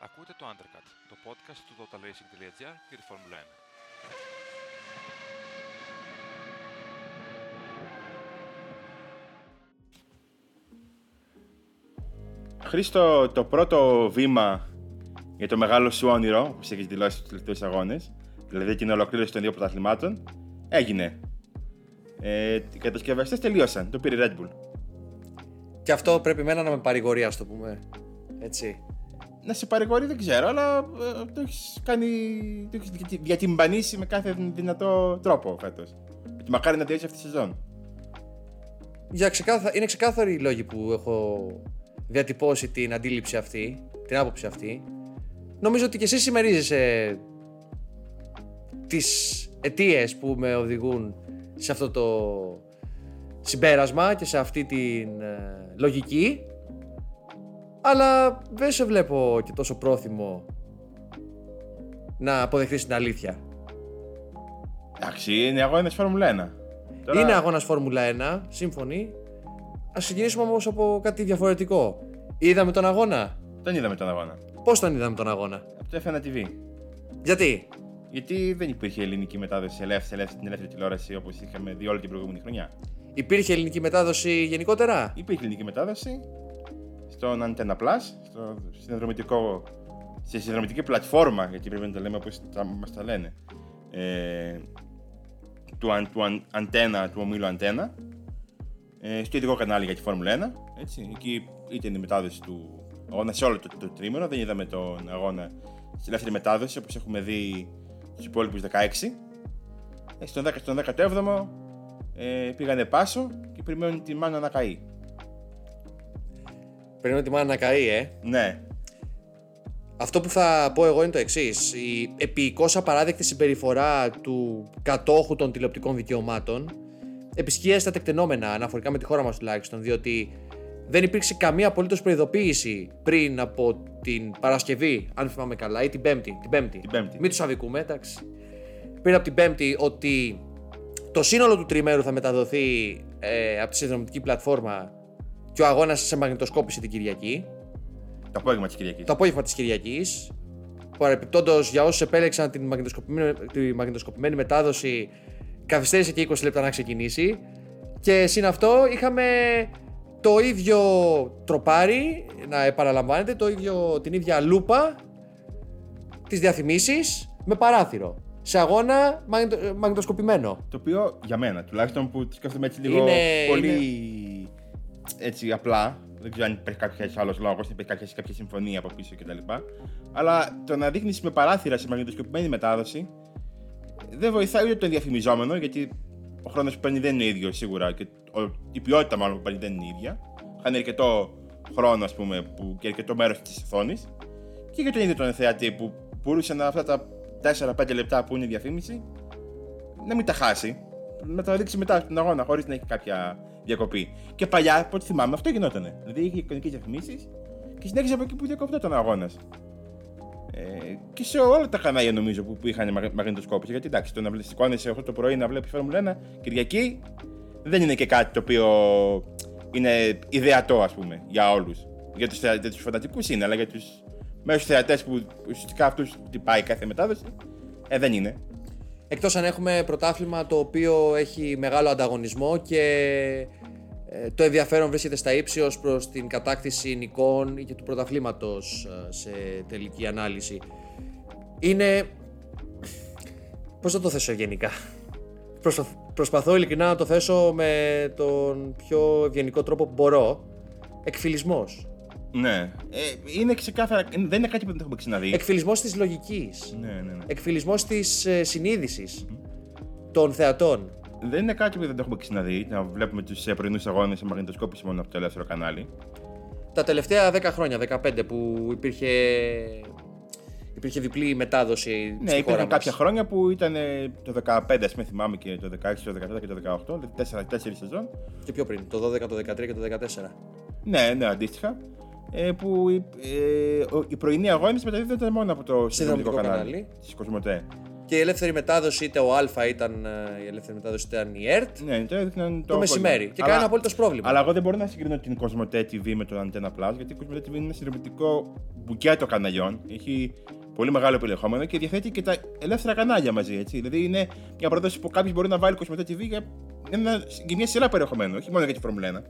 Ακούτε το Undercut, το podcast του totalracing.gr για τη Φόρμουλα 1. Χρήστο, το πρώτο βήμα για το μεγάλο σου όνειρο που έχεις δηλώσει στους τελευταίους αγώνες, δηλαδή την ολοκλήρωση των δύο πρωταθλημάτων, έγινε. Ε, οι κατασκευαστές τελείωσαν. Το πήρε η Red Bull. Και αυτό πρέπει εμένα να με παρηγορεί, ας το πούμε. Έτσι. Να σε παρηγορεί δεν ξέρω, αλλά ε, το έχεις κάνει. Το έχεις διατυμπανίσει με κάθε δυνατό τρόπο φέτος. Και μακάρι να τελειώσει αυτή τη σεζόν. Για ξεκάθα... Είναι ξεκάθαροι οι λόγοι που έχω διατυπώσει την αντίληψη αυτή, την άποψη αυτή. Νομίζω ότι και εσύ συμμερίζεσαι τις αιτίες που με οδηγούν σε αυτό το συμπέρασμα και σε αυτή την ε, λογική. Αλλά δεν σε βλέπω και τόσο πρόθυμο να αποδεχτείς την αλήθεια. Εντάξει, είναι αγώνα Φόρμουλα 1. Τώρα- Είναι αγώνας Φόρμουλα 1, σύμφωνοι. Ας ξεκινήσουμε όμως από κάτι διαφορετικό. Είδαμε τον αγώνα; Τον είδαμε τον αγώνα. Πώς τον είδαμε τον αγώνα; Από το F1 TV. Γιατί; Γιατί δεν υπήρχε ελληνική μετάδοση ελεύθερη, ελεύθερη, στην ελεύθερη τηλεόραση όπως είχαμε δει όλη την προηγούμενη χρονιά; Υπήρχε ελληνική μετάδοση γενικότερα; Υπήρχε ελληνική μετάδοση στον Antenna Plus, στο συνδρομητικό, στη συνδρομητική πλατφόρμα, γιατί πρέπει να τα λέμε όπως μας τα λένε, ε, του, αν- του αν- Antenna, του ομίλου Antenna, ε, στο ειδικό κανάλι για τη Φόρμουλα 1. Έτσι. Εκεί ήταν η μετάδοση του αγώνα σε όλο το, το τρίμηνο. Δεν είδαμε τον αγώνα στην ελεύθερη μετάδοση όπως έχουμε δει στου υπόλοιπους 16. Ε, στον 10 στον 17ο ε, πήγανε πάσο και περιμένουν τη μάνα να καεί. Περιμένω τη μάνα να καεί, ε. Ναι, Αυτό που θα πω εγώ είναι το εξής. Η επίοικώ απαράδεκτη συμπεριφορά του κατόχου των τηλεοπτικών δικαιωμάτων επισκιάζει τα τεκτενόμενα αναφορικά με τη χώρα μας τουλάχιστον, διότι δεν υπήρξε καμία απολύτως προειδοποίηση πριν από την Παρασκευή, αν θυμάμαι καλά, ή την Πέμπτη. Την Πέμπτη. Την Πέμπτη. Μην τους αδικούμε, εντάξει. Πριν από την Πέμπτη, ότι το σύνολο του τριμέρου θα μεταδοθεί ε, από τη συνδρομητική πλατφόρμα και ο αγώνας σε μαγνητοσκόπηση την Κυριακή το απόγευμα της Κυριακής. το απόγευμα της Κυριακής. Παρεπιπτόντως, για όσους επέλεξαν την μαγνητοσκοπημένη, τη μαγνητοσκοπημένη μετάδοση, καθυστέρησε και 20 λεπτά να ξεκινήσει. Και συν αυτό, είχαμε το ίδιο τροπάρι, να επαναλαμβάνετε, το ίδιο, την ίδια λούπα της διαφημίσει με παράθυρο. Σε αγώνα μαγνητο, ε, μαγνητοσκοπημένο. Το οποίο για μένα, τουλάχιστον που το σκέφτομαι έτσι λίγο Είναι- πολύ είναι- έτσι απλά. Δεν ξέρω αν υπάρχει κάποιος άλλος λόγος, αν υπάρχει κάποια, κάποια συμφωνία από πίσω κτλ. Αλλά το να δείχνεις με παράθυρα σε μαγνητοσκοπημένη μετάδοση δεν βοηθάει ούτε το διαφημιζόμενο, γιατί ο χρόνος που παίρνει δεν είναι ίδιος σίγουρα και ο- η ποιότητα μάλλον που παίρνει δεν είναι ίδια. Χάνει αρκετό χρόνο, ας πούμε, που, και αρκετό μέρος της οθόνης. Και για τον ίδιο τον θεατή που μπορούσε να αυτά τα 4-5 λεπτά που είναι η διαφήμιση να μην τα χάσει. Να τα δείξει μετά στον αγώνα χωρίς να έχει κάποια διακοπή. Και παλιά, από ό,τι θυμάμαι, αυτό γινότανε. Δηλαδή είχε εικονικές διαφημίσεις και συνέχιζε από εκεί που διακοπτόταν ο αγώνας. Ε, και σε όλα τα κανάλια νομίζω που, που είχαν μαγ- μαγνητοσκόπηση. Γιατί εντάξει, το να βλέπει εικόνε 8 το πρωί να βλέπεις Φόρμουλα 1 Κυριακή δεν είναι και κάτι το οποίο είναι ιδεατό, ας πούμε, για όλους. Για τους για τους φαντατικούς είναι, αλλά για τους μέσου θεατές που ουσιαστικά αυτούς τυπάει κάθε μετάδοση, ε, δεν είναι. Εκτός αν έχουμε πρωτάθλημα το οποίο έχει μεγάλο ανταγωνισμό και ε, το ενδιαφέρον βρίσκεται στα ύψη ως προς την κατάκτηση νικών και του πρωταθλήματος ε, σε τελική ανάλυση. Είναι... Πώς θα το θέσω γενικά; Προσπαθ- Προσπαθώ ειλικρινά να το θέσω με τον πιο ευγενικό τρόπο που μπορώ. Εκφυλισμός. Ναι. Ε, είναι ξεκάθαρα. Δεν είναι κάτι που δεν έχουμε ξαναδεί. Εκφυλισμός της λογικής. Ναι, ναι, ναι. Εκφυλισμός της ε, συνείδησης των θεατών. Δεν είναι κάτι που δεν το έχουμε ξαναδεί. Να βλέπουμε τους πρωινούς αγώνες σε μαγνητοσκόπηση μόνο από το ελεύθερο κανάλι. Τα τελευταία 10 χρόνια, 15 που υπήρχε, υπήρχε διπλή μετάδοση Ναι, στη χώρα υπήρχαν μας. κάποια χρόνια που ήταν ε, το 15, ας πούμε, θυμάμαι και το 16, το 17 και το 18, δηλαδή 4, 4 σεζόν. Και πιο πριν, το 12, το 13 και το 14. Ναι, ναι, αντίστοιχα. Ε, που οι, ε, ο- οι πρωινοί αγώνε μεταδίδονταν μόνο από το συνδρομητικό Συνδρομητικό κανάλι. κανάλι. Της Κοσμοτέ. Και η ελεύθερη μετάδοση είτε ο Α ήταν ε, η ελεύθερη μετάδοση ήταν η ΕΡΤ Ναι, το έδειχναν το, το μεσημέρι. Και κανένα απολύτως πρόβλημα. Αλλά εγώ δεν μπορώ να συγκρίνω την Κοσμοτέ TV με τον Antenna Plus, γιατί η Κοσμοτέ TV είναι ένα συνδρομητικό μπουκέτο καναλιών. Έχει πολύ μεγάλο περιεχόμενο και διαθέτει και τα ελεύθερα κανάλια μαζί. Έτσι. Δηλαδή είναι μια πρόταση που κάποιος μπορεί να βάλει Κοσμοτέ TV για, ένα, για μια σειρά περιεχομένου, όχι μόνο για τη Φόρμουλα 1.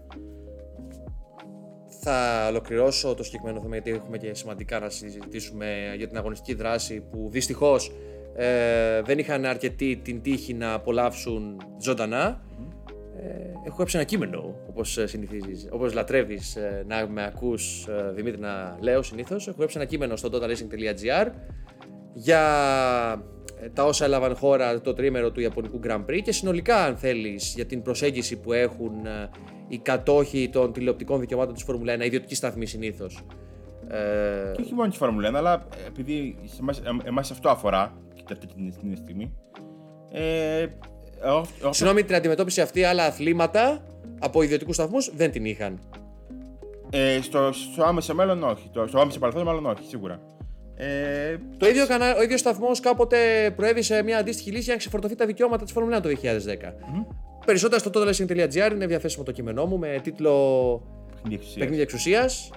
Θα ολοκληρώσω το συγκεκριμένο θέμα γιατί έχουμε και σημαντικά να συζητήσουμε για την αγωνιστική δράση που δυστυχώς ε, δεν είχαν αρκετή την τύχη να απολαύσουν ζωντανά. Ε, έχω γράψει ένα κείμενο, όπως συνηθίζεις, όπως λατρεύεις ε, να με ακούς, ε, Δημήτρη, να λέω συνήθως. Έχω γράψει ένα κείμενο στο totalracing.gr για ε, τα όσα έλαβαν χώρα το τρίμερο του Ιαπωνικού Grand Prix και συνολικά, αν θέλεις, για την προσέγγιση που έχουν ε, οι κατόχοι των τηλεοπτικών δικαιωμάτων της Φόρμουλα 1, ιδιωτική σταθμή συνήθως. Ε... Και όχι μόνο της Φόρμουλα 1, αλλά επειδή εμάς αυτό αφορά και αυτή την στιγμή. Ε, Συγγνώμη, την αντιμετώπιση αυτή άλλα αθλήματα από ιδιωτικούς σταθμούς δεν την είχαν. Ε, στο, στο άμεσο μέλλον όχι. Το, στο άμεσο παρελθόν μάλλον όχι, σίγουρα. Ε, το ίδιο, ο ίδιος σταθμός κάποτε προέβη σε μια αντίστοιχη λύση για να ξεφορτωθεί τα δικαιώματα της Φόρμουλα το 2010. Mm-hmm. Περισσότερα στο totalracing.gr είναι διαθέσιμο το κείμενό μου με τίτλο Παιχνίδια εξουσίας.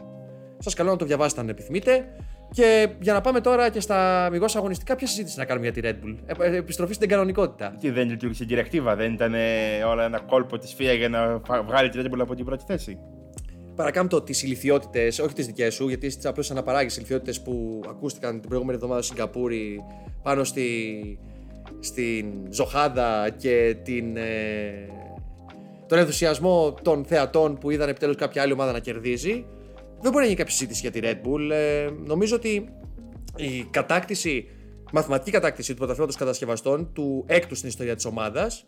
Σας καλώ να το διαβάσετε αν επιθυμείτε. Και για να πάμε τώρα και στα μηγό αγωνιστικά, ποια συζήτηση να κάνουμε για τη Red Bull; Ε, ε επιστροφή στην κανονικότητα. Τι δεν λειτουργήσε η διρεκτίβα, δεν ήταν όλα ένα κόλπο της FIA για να βγάλει τη Red Bull από την πρώτη θέση. Παρακάμπτω τις ηλικιότητες, όχι τις δικές σου, γιατί απλώς αναπαράγεις τι ηλικιότητες που ακούστηκαν την προηγούμενη εβδομάδα στην Καπούρη πάνω στη, στην Ζοχάδα και την, ε, τον ενθουσιασμό των θεατών που είδαν επιτέλους κάποια άλλη ομάδα να κερδίζει δεν μπορεί να γίνει κάποια συζήτηση για τη Red Bull. Ε, νομίζω ότι η κατάκτηση, μαθηματική κατάκτηση του πρωταθλήματος κατασκευαστών, του έκτου στην ιστορία της ομάδας,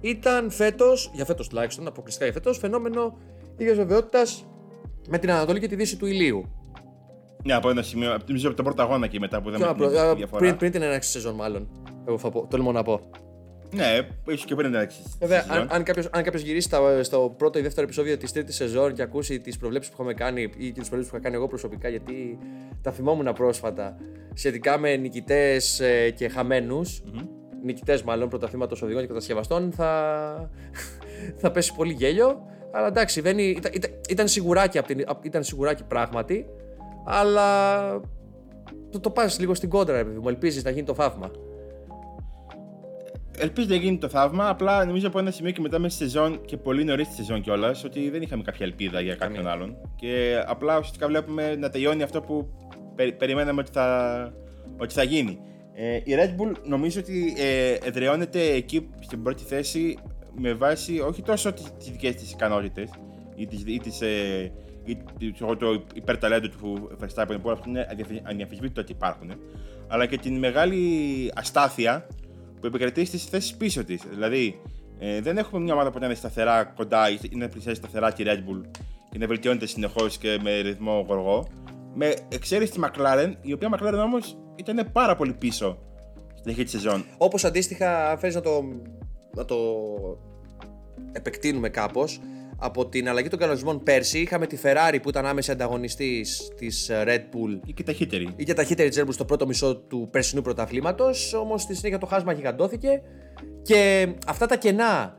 ήταν φέτος, για φέτος τουλάχιστον, αποκλειστικά για φέτος, φαινόμενο ίδιας βεβαιότητας με την Ανατολή και τη Δύση του ηλίου. Ναι, από ένα σημείο, νομίζω από τον πρώτο αγώνα και μετά που δεν με διαφορά. Πριν, πριν την έναρξη σεζόν, μάλλον. Εγώ θα πω, τολμώ να πω. Ναι, ίσω και πριν εντάξει. Βέβαια, αν, αν κάποιος κάποιος γυρίσει στα, στο πρώτο ή δεύτερο επεισόδιο της τρίτης σεζόν και ακούσει τις προβλέψεις που είχαμε κάνει ή και τις προβλέψεις που είχα κάνει εγώ προσωπικά, γιατί τα θυμόμουν πρόσφατα σχετικά με νικητές ε, και χαμένους. Mm-hmm. Νικητές, μάλλον πρωταθλήματος οδηγών και κατασκευαστών, θα, θα πέσει πολύ γέλιο. Αλλά εντάξει, δεν, ήταν, ήταν, ήταν, σιγουράκι, ήταν σιγουράκι πράγματι. Αλλά το, το πας λίγο στην κόντρα, επειδή μου. Ελπίζεις να γίνει το θαύμα. Ελπίζω να γίνει το θαύμα. Απλά νομίζω από ένα σημείο και μετά μέσα στη σεζόν και πολύ νωρίς στη σεζόν κιόλας ότι δεν είχαμε κάποια ελπίδα για κάποιον άλλον. Και απλά ουσιαστικά βλέπουμε να τελειώνει αυτό που περιμέναμε ότι θα, ότι θα γίνει. Ε, η Red Bull νομίζω ότι ε, εδραιώνεται εκεί στην πρώτη θέση με βάση όχι τόσο τις δικές της ικανότητες ή, τις, ή, τις, ε, ή το υπερταλέντο του Verstappen που αυτό είναι αδιαφυσβήτητο ότι υπάρχουν, αλλά και την μεγάλη αστάθεια που επικρατεί στις θέσεις πίσω της. Δηλαδή, ε, δεν έχουμε μια ομάδα που να είναι σταθερά κοντά ή να πλησιάζει σταθερά τη Red Bull και να βελτιώνεται συνεχώς και με ρυθμό γοργό. Με εξαίρεση τη McLaren, η οποία McLaren όμως ήταν πάρα πολύ πίσω στην αρχή της σεζόν. Όπως αντίστοιχα, αν θέλεις να το, να το επεκτείνουμε κάπως, από την αλλαγή των κανονισμών πέρσι είχαμε τη Ferrari που ήταν άμεση ανταγωνιστή της ε, Red Bull. ή και ταχύτερη. ή και ταχύτερη τη Red Bull στο πρώτο μισό του περσινού πρωταθλήματος. Όμως στη συνέχεια το χάσμα γιγαντώθηκε. Και αυτά τα κενά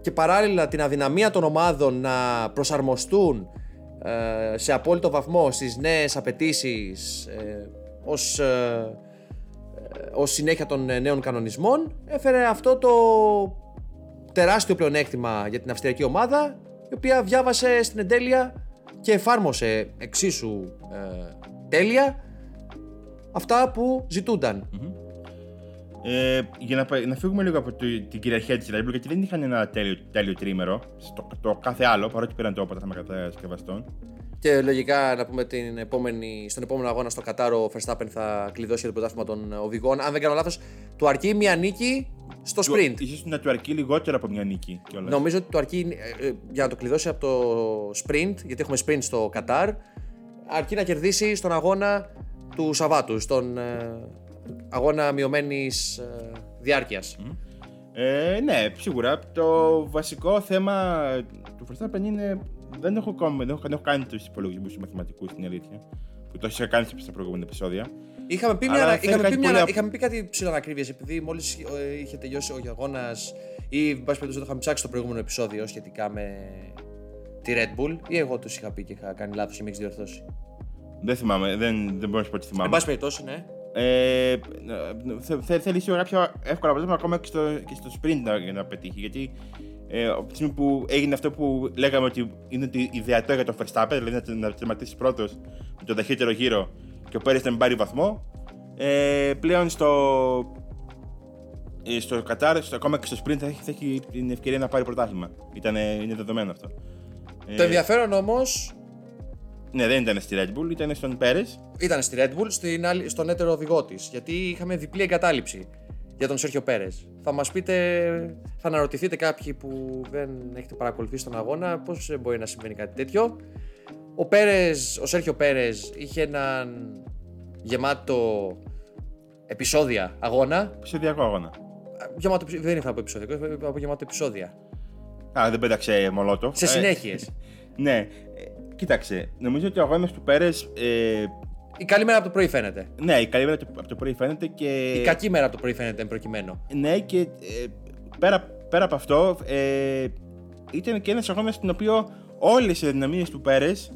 και παράλληλα την αδυναμία των ομάδων να προσαρμοστούν ε, σε απόλυτο βαθμό στις νέες απαιτήσεις ε, ως, ε, ως συνέχεια των νέων κανονισμών έφερε αυτό το τεράστιο πλεονέκτημα για την αυστριακή ομάδα, η οποία διάβασε στην εντέλεια και εφάρμοσε εξίσου ε, τέλεια αυτά που ζητουνταν Ε, για να, να φύγουμε λίγο από την κυριαρχία της Red γιατί δεν είχαν ένα τέλειο, τέλειο τρίμερο στο το κάθε άλλο, παρότι πήραν το όποτε θα κατασκευαστών. Και λογικά να πούμε την επόμενη, στον επόμενο αγώνα στο Κατάρο, ο Verstappen θα κλειδώσει το πρωτάθλημα των οδηγών. Αν δεν κάνω λάθος, του αρκεί μια νίκη στο sprint. σω να του αρκεί λιγότερο από μια νίκη. Κιόλας. Νομίζω ότι του αρκεί ε, ε, για να το κλειδώσει από το sprint, γιατί έχουμε sprint στο Κατάρ, αρκεί να κερδίσει στον αγώνα του Σαββάτου, στον ε, αγώνα μειωμένης ε, διάρκειας. Ε, ναι, σίγουρα. Το βασικό θέμα του Verstappen είναι. Δεν έχω, δεν έχω, δεν έχω κάνει του υπολογισμούς μαθηματικούς στην αλήθεια. Που το είχα κάνει στα προηγούμενα επεισόδια. Είχαμε πει, μια, Αλλά θέλει είχαμε, κάτι πει μια, πολύ απ- είχαμε πει κάτι ψηλοανακρίβειε επειδή μόλις είχε τελειώσει ο αγώνα ή, εν πάση περιπτώσει, το είχαμε ψάξει στο προηγούμενο επεισόδιο σχετικά με τη Red Bull ή εγώ τους είχα πει και είχα κάνει λάθος και με έχεις διορθώσει. Δεν θυμάμαι, δεν, δεν μπορώ να σου πω τι Εν θυμάμαι. πάση περιπτώσει, ναι. Ε, θε, θε, θέλει σίγουρα κάποια εύκολα αποτέλεσμα ακόμα και στο, και στο sprint να, για να πετύχει. Γιατί ε, από τη στιγμή που έγινε αυτό που λέγαμε ότι είναι το ιδεατό για τον Verstappen, δηλαδή να, να τερματίσει πρώτος με τον ταχύτερο γύρο και ο Πέρες να μην πάρει βαθμό, ε, πλέον στο, ε, στο Κατάρ, στο, ακόμα και στο sprint θα έχει, θα έχει την ευκαιρία να πάρει πρωτάθλημα. Ήταν, είναι δεδομένο αυτό. Το Ε, ενδιαφέρον όμω ναι, δεν ήταν στη Red Bull, ήταν στον Πέρες. ήταν στη Red Bull, στην άλλη, στον έτερο οδηγό της. Γιατί είχαμε διπλή εγκατάλειψη για τον Σέρχιο Πέρες. Θα μας πείτε, θα αναρωτηθείτε κάποιοι που δεν έχετε παρακολουθήσει τον αγώνα, πώς μπορεί να συμβαίνει κάτι τέτοιο. Ο, Πέρες, ο Σέρχιο Πέρες είχε έναν γεμάτο επεισόδια αγώνα. Σε διακό αγώνα. Γεμάτο, επεισ- δεν ήρθα από επεισόδια, ήρθα από γεμάτο επεισόδια. Α, δεν πέταξε μολότο. Σε συνέχειες. Ναι, ε, κοίταξε. Νομίζω ότι ο αγώνας του Πέρες. Ε, Η καλή μέρα από το πρωί φαίνεται. ναι, η καλή μέρα από το- από το πρωί φαίνεται και. Η κακή μέρα από το πρωί φαίνεται εν προκειμένου. Ναι, και ε, πέρα, πέρα από αυτό, ε, ήταν και ένας αγώνας στον οποίο όλες οι αδυναμίες του Πέρες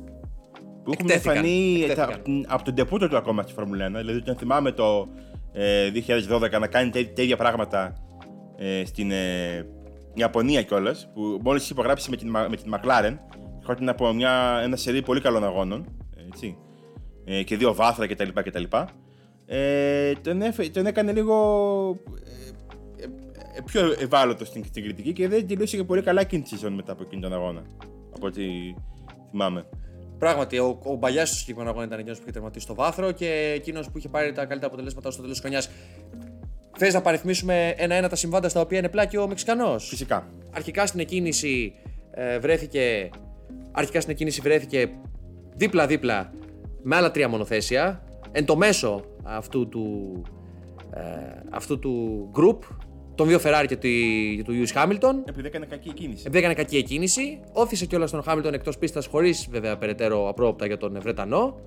που έχουν Εκτέθηκαν, φανεί εκτέθηκαν. τα- από, την- από τον τεπούτο του ακόμα στη Φόρμουλα 1. Δηλαδή, όταν θυμάμαι το ε, 2012 να κάνει τέ- τέτοια πράγματα ε, στην ε, Ιαπωνία κιόλας, που μόλις είχε υπογράψει με την, Μα- με την McLaren, ερχόταν από μια, ένα σερί πολύ καλών αγώνων. Έτσι, ε, και δύο βάθρα κτλ. κτλ. Ε, τον, έφε, τον έκανε λίγο ε, ε, πιο ευάλωτο στην, στην κριτική και δεν τελείωσε και πολύ καλά εκείνη τη σεζόν μετά από εκείνη τον αγώνα. Από ό,τι θυμάμαι. Πράγματι, ο, ο Μπαγιά στο συγκεκριμένο αγώνα ήταν εκείνος που είχε τερματίσει το βάθρο και εκείνος που είχε πάρει τα καλύτερα αποτελέσματα στο τέλος της χρονιάς. Θες να παριθμίσουμε ένα-ένα τα συμβάντα στα οποία είναι πλάκη ο Μεξικανός; Φυσικά. Αρχικά στην εκκίνηση ε, βρέθηκε. Αρχικά στην εκκίνηση βρέθηκε δίπλα-δίπλα με άλλα τρία μονοθέσια. Εν το μέσο αυτού του, ε, αυτού του group, των δύο Ferrari και του, και του Lewis Hamilton. Επειδή έκανε κακή κίνηση. Επειδή έκανε κακή εκκίνηση, όθησε κιόλας τον Χάμιλτον εκτός πίστας χωρίς βέβαια περαιτέρω απρόπτα για τον Βρετανό.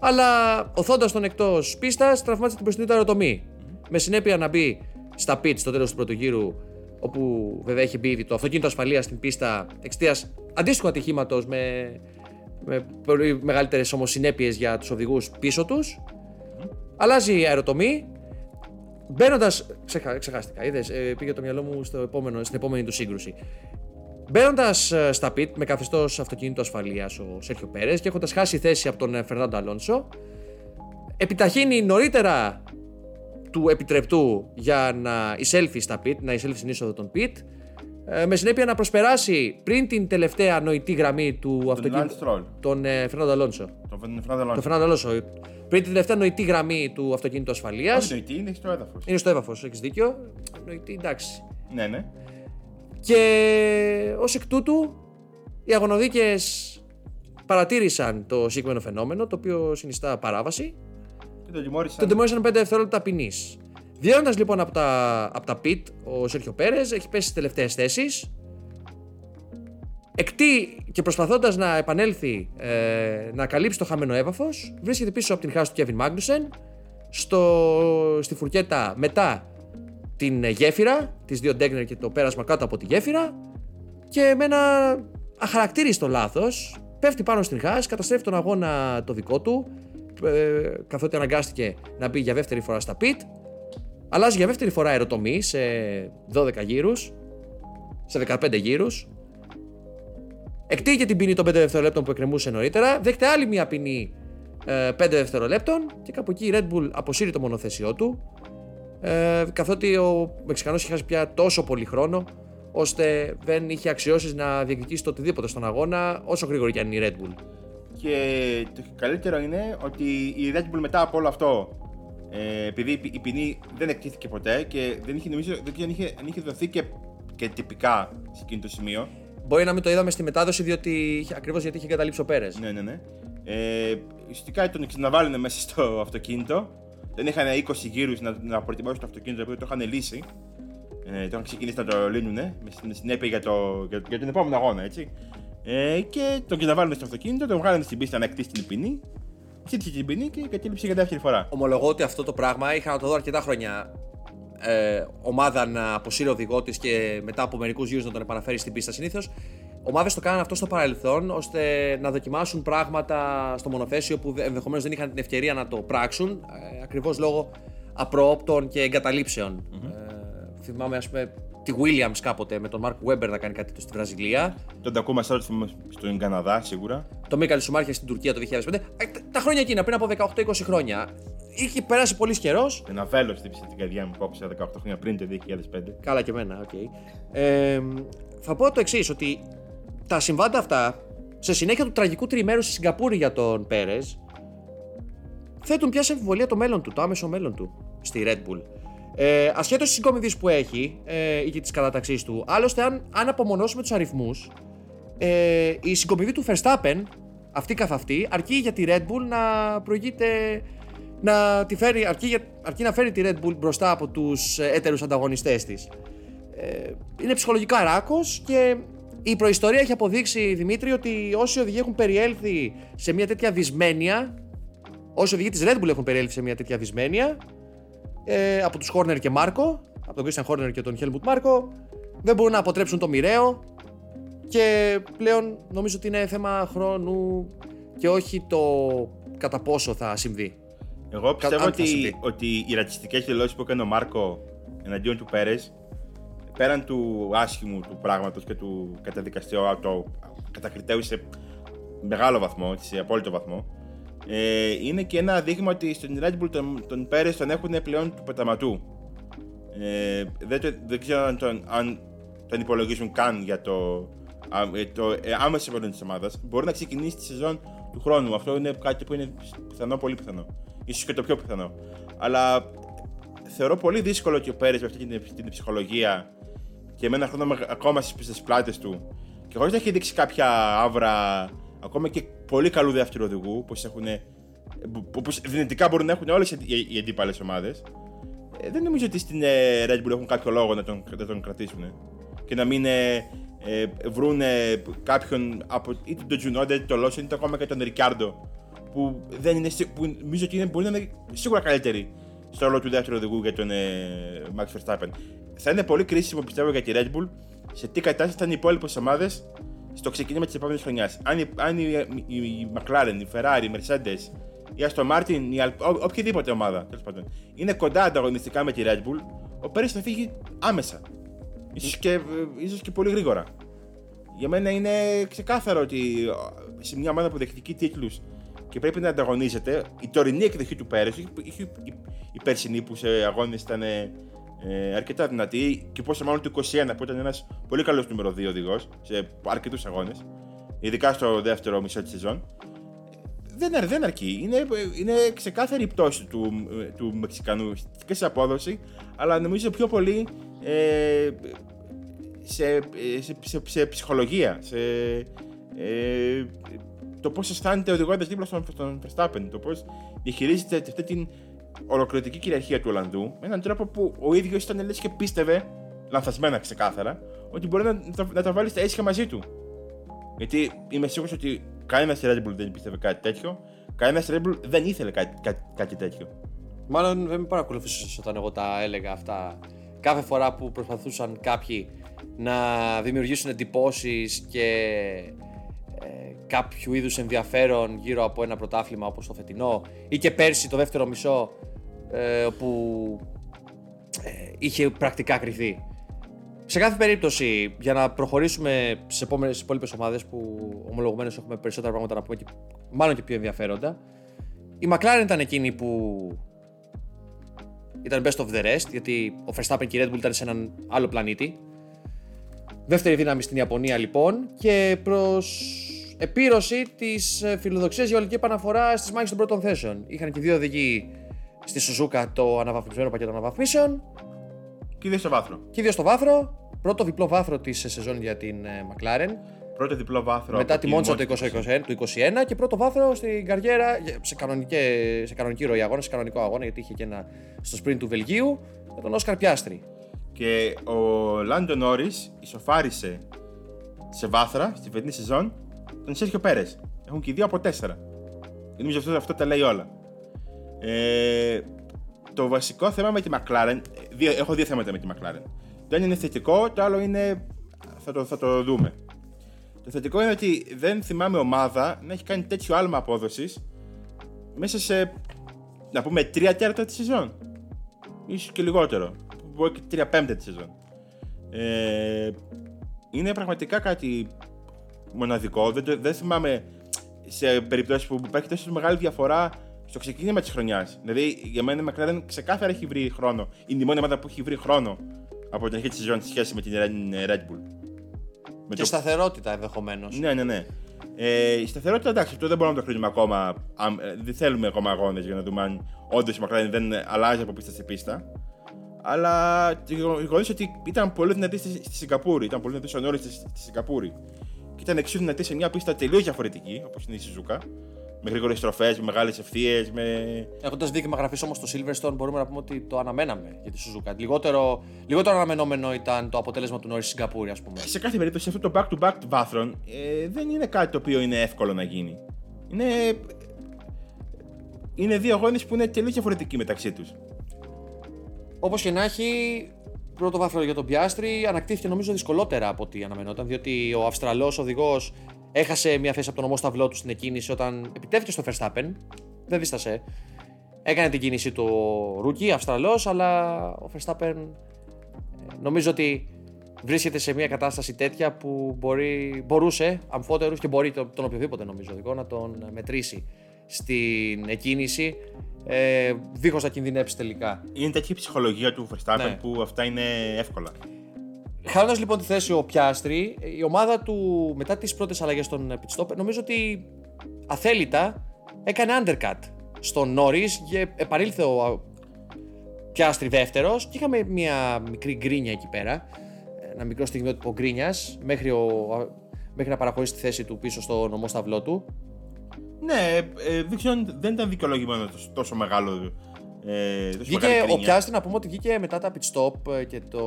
Αλλά οθώντας τον εκτός πίστας, τραυμάτισε την μπροστινή του αεροτομή. Με συνέπεια να μπει στα pit στο τέλος του πρώτου γύρου, όπου βέβαια έχει μπει ήδη το αυτοκίνητο ασφαλείας στην πίστα εξαιτίας αντίστοιχου ατυχήματος με, με πολύ μεγαλύτερες όμω συνέπειε για τους οδηγούς πίσω τους. Αλλάζει η αεροτομή, Μπαίνοντας. Ξεχα... Ξεχάστηκα, είδες. πήγε το μυαλό μου στο επόμενο, στην επόμενη του σύγκρουση. Μπαίνοντας στα πιτ με καθεστώς αυτοκίνητο ασφαλείας ο Σέρχιο Πέρες και έχοντας χάσει θέση από τον ε, Φερνάντο Αλόνσο, επιταχύνει νωρίτερα του επιτρεπτού για να εισέλθει στα πιτ, να εισέλθει στην είσοδο των πιτ, ε, με συνέπεια να προσπεράσει πριν την τελευταία νοητή γραμμή του αυτοκίνητου. Lance Stroll. Τον ε, Φερνάντο Αλόνσο. Τον Φερνάντο Τον Αλόνσο. Φερνάντο Αλόνσο. Πριν την τελευταία νοητή γραμμή του αυτοκίνητου ασφαλεία. Όχι νοητή, είναι στο έδαφος. Είναι στο έδαφος, έχεις δίκιο. Νοητή, εντάξει. Ναι, ναι. Και ως εκ τούτου, οι αγωνοδίκες παρατήρησαν το συγκεκριμένο φαινόμενο, το οποίο συνιστά παράβαση. Και τον τιμώρησαν. Τον τιμώρησαν 5 δευτερόλεπτα ποινής. Βγαίνοντας λοιπόν από τα, από τα pit, ο Σέρχιο Πέρες έχει πέσει στις τελευταίες θέσεις. Εκτεί και προσπαθώντας να επανέλθει ε, να καλύψει το χαμένο έδαφος, βρίσκεται πίσω από την χάση του Kevin Μάγνουσεν στο, στη φουρκέτα μετά την γέφυρα, τις δύο Ντέγνερ και το πέρασμα κάτω από τη γέφυρα και με ένα αχαρακτήριστο λάθος πέφτει πάνω στην χάς, καταστρέφει τον αγώνα το δικό του, ε, καθότι αναγκάστηκε να μπει για δεύτερη φορά στα pit. Αλλάζει για δεύτερη φορά αεροτομή σε 12 γύρους, σε 15 γύρους. Εκτεί και την ποινή των 5 δευτερολέπτων που εκκρεμούσε νωρίτερα. Δέχεται άλλη μια ποινή ε, 5 δευτερολέπτων και κάπου εκεί η Red Bull αποσύρει το μονοθέσιό του. Ε, καθότι ο Μεξικανός είχε χάσει πια τόσο πολύ χρόνο ώστε δεν είχε αξιώσεις να διεκδικήσει το οτιδήποτε στον αγώνα όσο γρήγορη και αν είναι η Red Bull. Και το καλύτερο είναι ότι η Red Bull μετά από όλο αυτό, ε, επειδή η ποι- η ποινή δεν εκτίθηκε ποτέ και δεν είχε, νομίζω, δεν είχε, αν είχε δοθεί και, και τυπικά σε εκείνο το σημείο. Μπορεί να μην το είδαμε στη μετάδοση διότι ακριβώς γιατί είχε καταλήψει ο Πέρες. Ναι, ναι, ναι. Ε, ουσιαστικά τον ξαναβάλουν μέσα στο αυτοκίνητο. Δεν είχαν 20 γύρους να, να προετοιμάσουν το αυτοκίνητο, το οποίο το είχαν λύσει. Ε, το είχαν ξεκινήσει να το λύνουν με στην- συνέπεια για, το, για, για τον επόμενο αγώνα, έτσι. Ε, και τον ξαναβάλουν στο αυτοκίνητο, τον βγάλανε στην πίστα να εκτίσει την ποινή Ξύτησε την ποινή και κατέληψε για δεύτερη φορά. Ομολογώ ότι αυτό το πράγμα είχα να το δω αρκετά χρόνια. Ε, ομάδα να αποσύρει ο οδηγό της και μετά από μερικούς γύρους να τον επαναφέρει στην πίστα συνήθως. Ομάδες το κάνανε αυτό στο παρελθόν ώστε να δοκιμάσουν πράγματα στο μονοθέσιο που ενδεχομένως δεν είχαν την ευκαιρία να το πράξουν ε, ακριβώς λόγω απροόπτων και εγκαταλείψεων. Ε, θυμάμαι, ας πούμε, τη Williams κάποτε με τον Mark Webber να κάνει κάτι στη Βραζιλία. Τον Τακούμα Σάτο στον Καναδά σίγουρα. Το Μίκαελ Σουμάχερ στην Τουρκία το 2005. Ε, τα χρόνια εκείνα, πριν από 18-20 χρόνια. Είχε περάσει πολύς καιρός. Ένα βέλος χτύπησε την καρδιά μου που άκουσα 18 χρόνια πριν το 2005. Καλά και εμένα, OK. Okay. Ε, θα πω το εξής, ότι τα συμβάντα αυτά, σε συνέχεια του τραγικού τριημέρου στη Σιγκαπούρη για τον Πέρες, θέτουν πια σε αμφιβολία το μέλλον του, το άμεσο μέλλον του στη Red Bull. Ε, Ασχέτως της συγκομιδής που έχει ε, ή και της κατάταξής του, άλλωστε, αν, αν απομονώσουμε τους αριθμούς, ε, η συγκομιδή του Verstappen, αυτή καθ' αυτή, αρκεί για τη Red Bull να προηγείται. Να τη φέρει, αρκεί, για, αρκεί να φέρει τη Red Bull μπροστά από τους έτερους ανταγωνιστές της. Ε, είναι ψυχολογικά ράκο και η προϊστορία έχει αποδείξει, Δημήτρη, ότι όσοι οδηγοί έχουν περιέλθει σε μια τέτοια δυσμένεια, όσοι οδηγοί της Red Bull έχουν περιέλθει σε μια τέτοια δυσμένεια, ε, από τους Χόρνερ και Μάρκο, από τον Christian Χόρνερ και τον Helmut Μάρκο, δεν μπορούν να αποτρέψουν το μοιραίο και πλέον νομίζω ότι είναι θέμα χρόνου και όχι το κατά πόσο θα συμβεί. Εγώ πιστεύω ότι, ότι οι ρατσιστικές δηλώσεις που έκανε ο Μάρκο εναντίον του Πέρες, πέραν του άσχημου του πράγματος και του καταδικαστείου, το κατακριτέου σε μεγάλο βαθμό, σε απόλυτο βαθμό, ε, είναι και ένα δείγμα ότι στον Red Bull τον, τον Πέρες τον έχουν πλέον του πεταματού. Ε, δεν, δεν ξέρω αν τον, αν τον υπολογίζουν καν για το, ε, το ε, άμεσο μέλλον της ομάδας. Μπορεί να ξεκινήσει τη σεζόν του χρόνου. Αυτό είναι κάτι που είναι πιθανό, πολύ πιθανό. σω και το πιο πιθανό. Αλλά θεωρώ πολύ δύσκολο ότι ο Πέρε με αυτή την, την ψυχολογία και με ένα χρόνο ακόμα στις πλάτες του και χωρίς να έχει δείξει κάποια άβρα ακόμα και πολύ καλού δεύτερου οδηγού, όπω έχουν. Όπως δυνητικά μπορούν να έχουν όλες οι αντίπαλες ομάδες. Ε, δεν νομίζω ότι στην ε, Red Bull έχουν κάποιο λόγο να τον, να τον κρατήσουν. Και να μην ε, ε, βρουν κάποιον από είτε τον Τζουνόντα είτε τον Λόσον είτε ακόμα και τον Ρικάρντο. Που, δεν είναι, που νομίζω ότι είναι, μπορεί να είναι σίγουρα καλύτεροι στο ρόλο του δεύτερου οδηγού για τον ε, Max Verstappen. Θα είναι πολύ κρίσιμο πιστεύω για τη Red Bull σε τι κατάσταση θα είναι οι υπόλοιπες ομάδες στο ξεκίνημα της επόμενης χρονιάς. Αν, η, αν η, η, η McLaren, η Ferrari, η Mercedes, η Aston Martin, η Al... ο, οποιαδήποτε ομάδα τέλος πάντων, είναι κοντά ανταγωνιστικά με τη Red Bull, ο Πέρι θα φύγει άμεσα. Ίσως και, ίσως και πολύ γρήγορα. Για μένα είναι ξεκάθαρο ότι σε μια ομάδα που διεκδικεί τίτλους και πρέπει να ανταγωνίζεται, η τωρινή εκδοχή του Πέρι, η, η, η περσινή που σε αγώνες ήταν ε, αρκετά δυνατή και πόσο μάλλον του 21 που ήταν ένας πολύ καλός νούμερο 2 οδηγός σε αρκετούς αγώνες, ειδικά στο δεύτερο μισό της σεζόν. Δεν, δεν αρκεί. Είναι, είναι ξεκάθαρη η πτώση του, του Μεξικανού και σε απόδοση, αλλά νομίζω πιο πολύ ε, σε, σε, σε, σε, ψυχολογία. Σε, ε, το πώς αισθάνεται οδηγώντα δίπλα στον, στον Verstappen, το πώς διαχειρίζεται αυτή την ολοκληρωτική κυριαρχία του Ολλανδού με έναν τρόπο που ο ίδιος ήταν λες και πίστευε, λανθασμένα ξεκάθαρα, ότι μπορεί να, να, τα βάλει στα ίσια μαζί του. Γιατί είμαι σίγουρος ότι κανένας Red Bull δεν πίστευε κάτι τέτοιο, κανένας Red Bull δεν ήθελε κάτι, κάτι, κάτι τέτοιο. Μάλλον δεν με παρακολουθούσες όταν εγώ τα έλεγα αυτά. Κάθε φορά που προσπαθούσαν κάποιοι να δημιουργήσουν εντυπώσεις και ε, κάποιου είδους ενδιαφέρον γύρω από ένα πρωτάθλημα όπως το φετινό ή και πέρσι το δεύτερο μισό ε, που ε, είχε πρακτικά κρυθεί. Σε κάθε περίπτωση, για να προχωρήσουμε στι υπόλοιπες ομάδες που ομολογουμένως έχουμε περισσότερα πράγματα να πούμε και μάλλον και πιο ενδιαφέροντα, η McLaren ήταν εκείνη που ήταν best of the rest, γιατί ο Verstappen και η Red Bull ήταν σε έναν άλλο πλανήτη. Δεύτερη δύναμη στην Ιαπωνία λοιπόν και προς επίρρωση της ε, φιλοδοξίας για ολική επαναφορά στις μάχες των πρώτων θέσεων. Είχαν και δύο οδηγοί στη Σουζούκα το αναβαθμισμένο πακέτο αναβαθμίσεων. Και δύο στο βάθρο. Και δύο στο βάθρο. Πρώτο διπλό βάθρο της σεζόν για την ε, McLaren. Πρώτο διπλό βάθρο. Μετά τη Μόντσα του 2021 και πρώτο βάθρο στην καριέρα σε, σε κανονική ροή αγώνα, σε κανονικό αγώνα γιατί είχε και ένα στο sprint του Βελγίου με τον Όσκαρ Πιάστρη. Και ο Λάντο Νόρι ισοφάρισε σε βάθρα στη φετινή σεζόν τον Σέρχιο Πέρε. Έχουν και δύο από τέσσερα. Νομίζω αυτό, αυτό τα λέει όλα. Ε, το βασικό θέμα με τη McLaren, δύο, έχω δύο θέματα με τη McLaren. Το ένα είναι θετικό, το άλλο είναι. θα το, θα το δούμε. Το θετικό είναι ότι δεν θυμάμαι ομάδα να έχει κάνει τέτοιο άλμα απόδοσης μέσα σε. να πούμε τρία τέταρτα της σεζόν. ίσως και λιγότερο. Μπορεί και τρία πέμπτα της σεζόν. Ε, είναι πραγματικά κάτι μοναδικό. Δεν, το- δεν θυμάμαι σε περιπτώσεις που υπάρχει τόσο μεγάλη διαφορά στο ξεκίνημα της χρονιάς. Δηλαδή, για μένα η McLaren ξεκάθαρα έχει βρει χρόνο. Είναι η μόνη ομάδα που έχει βρει χρόνο από την αρχή της σεζόν σε σχέση με την Red Bull. Με Και σταθερότητα ενδεχομένως. ναι, ναι, ναι. Ε, η σταθερότητα εντάξει, αυτό δεν μπορούμε να το κρίνουμε ακόμα. Αν, ε, δεν θέλουμε ακόμα αγώνες για να δούμε αν όντως η McLaren δεν αλλάζει από πίστα σε πίστα. Αλλά το γεγονός ότι ήταν πολύ δυνατή στη, στη Σιγκαπούρη, ήταν πολύ δυνατή ο Νόρι στη, στη Σιγκαπούρη και ήταν εξίσου δυνατή σε μια πίστα τελείως διαφορετική όπως είναι η Σιζούκα. Με γρήγορες στροφές, με μεγάλες ευθείες, με. Έχοντας δείγμα γραφής όμως στο Silverstone, μπορούμε να πούμε ότι το αναμέναμε για τη Suzuka. Λιγότερο, λιγότερο αναμενόμενο ήταν το αποτέλεσμα του Νόρι Σιγκαπούρη, ας πούμε. Σε κάθε περίπτωση αυτό το back-to-back βάθρων ε, δεν είναι κάτι το οποίο είναι εύκολο να γίνει. Είναι. Είναι δύο αγώνε που είναι τελείως διαφορετικοί μεταξύ τους. Όπως και να έχει, πρώτο βάθρο για τον Πιάστρη ανακτήθηκε νομίζω δυσκολότερα από ό,τι αναμενόταν, διότι ο Αυστραλός οδηγός έχασε μια θέση από τον ομό σταυλό του στην εκκίνηση όταν επιτέθηκε στο Verstappen. Δεν δίστασε. Έκανε την κίνηση του Ρούκι, Αυστραλός, αλλά ο Verstappen ε, νομίζω ότι βρίσκεται σε μια κατάσταση τέτοια που μπορεί, μπορούσε αμφότερους και μπορεί τον, τον οποιοδήποτε νομίζω οδηγό να τον μετρήσει στην εκκίνηση ε, δίχως να κινδυνεύσει τελικά. Είναι τέτοια η ψυχολογία του Verstappen Ναι. που αυτά είναι εύκολα. Χάνοντας λοιπόν τη θέση ο Πιάστρη, η ομάδα του μετά τις πρώτες αλλαγές στον pit stop, νομίζω ότι αθέλητα έκανε undercut στον Νόρι και επανήλθε ο Πιάστρη δεύτερος και είχαμε μια μικρή γκρίνια εκεί πέρα. Ένα μικρό στιγμιότυπο γκρίνιας μέχρι, ο- μέχρι να παραχωρήσει τη θέση του πίσω στο νομό σταυλό του. Ναι, ε, δεν ξέρω αν δεν ήταν δικαιολογημένο τόσο, τόσο μεγάλο. Ε, τόσο Βγήκε μεγάλη ο κρίνια. Πιάστρη να πούμε ότι βγήκε μετά τα pit stop ε, και το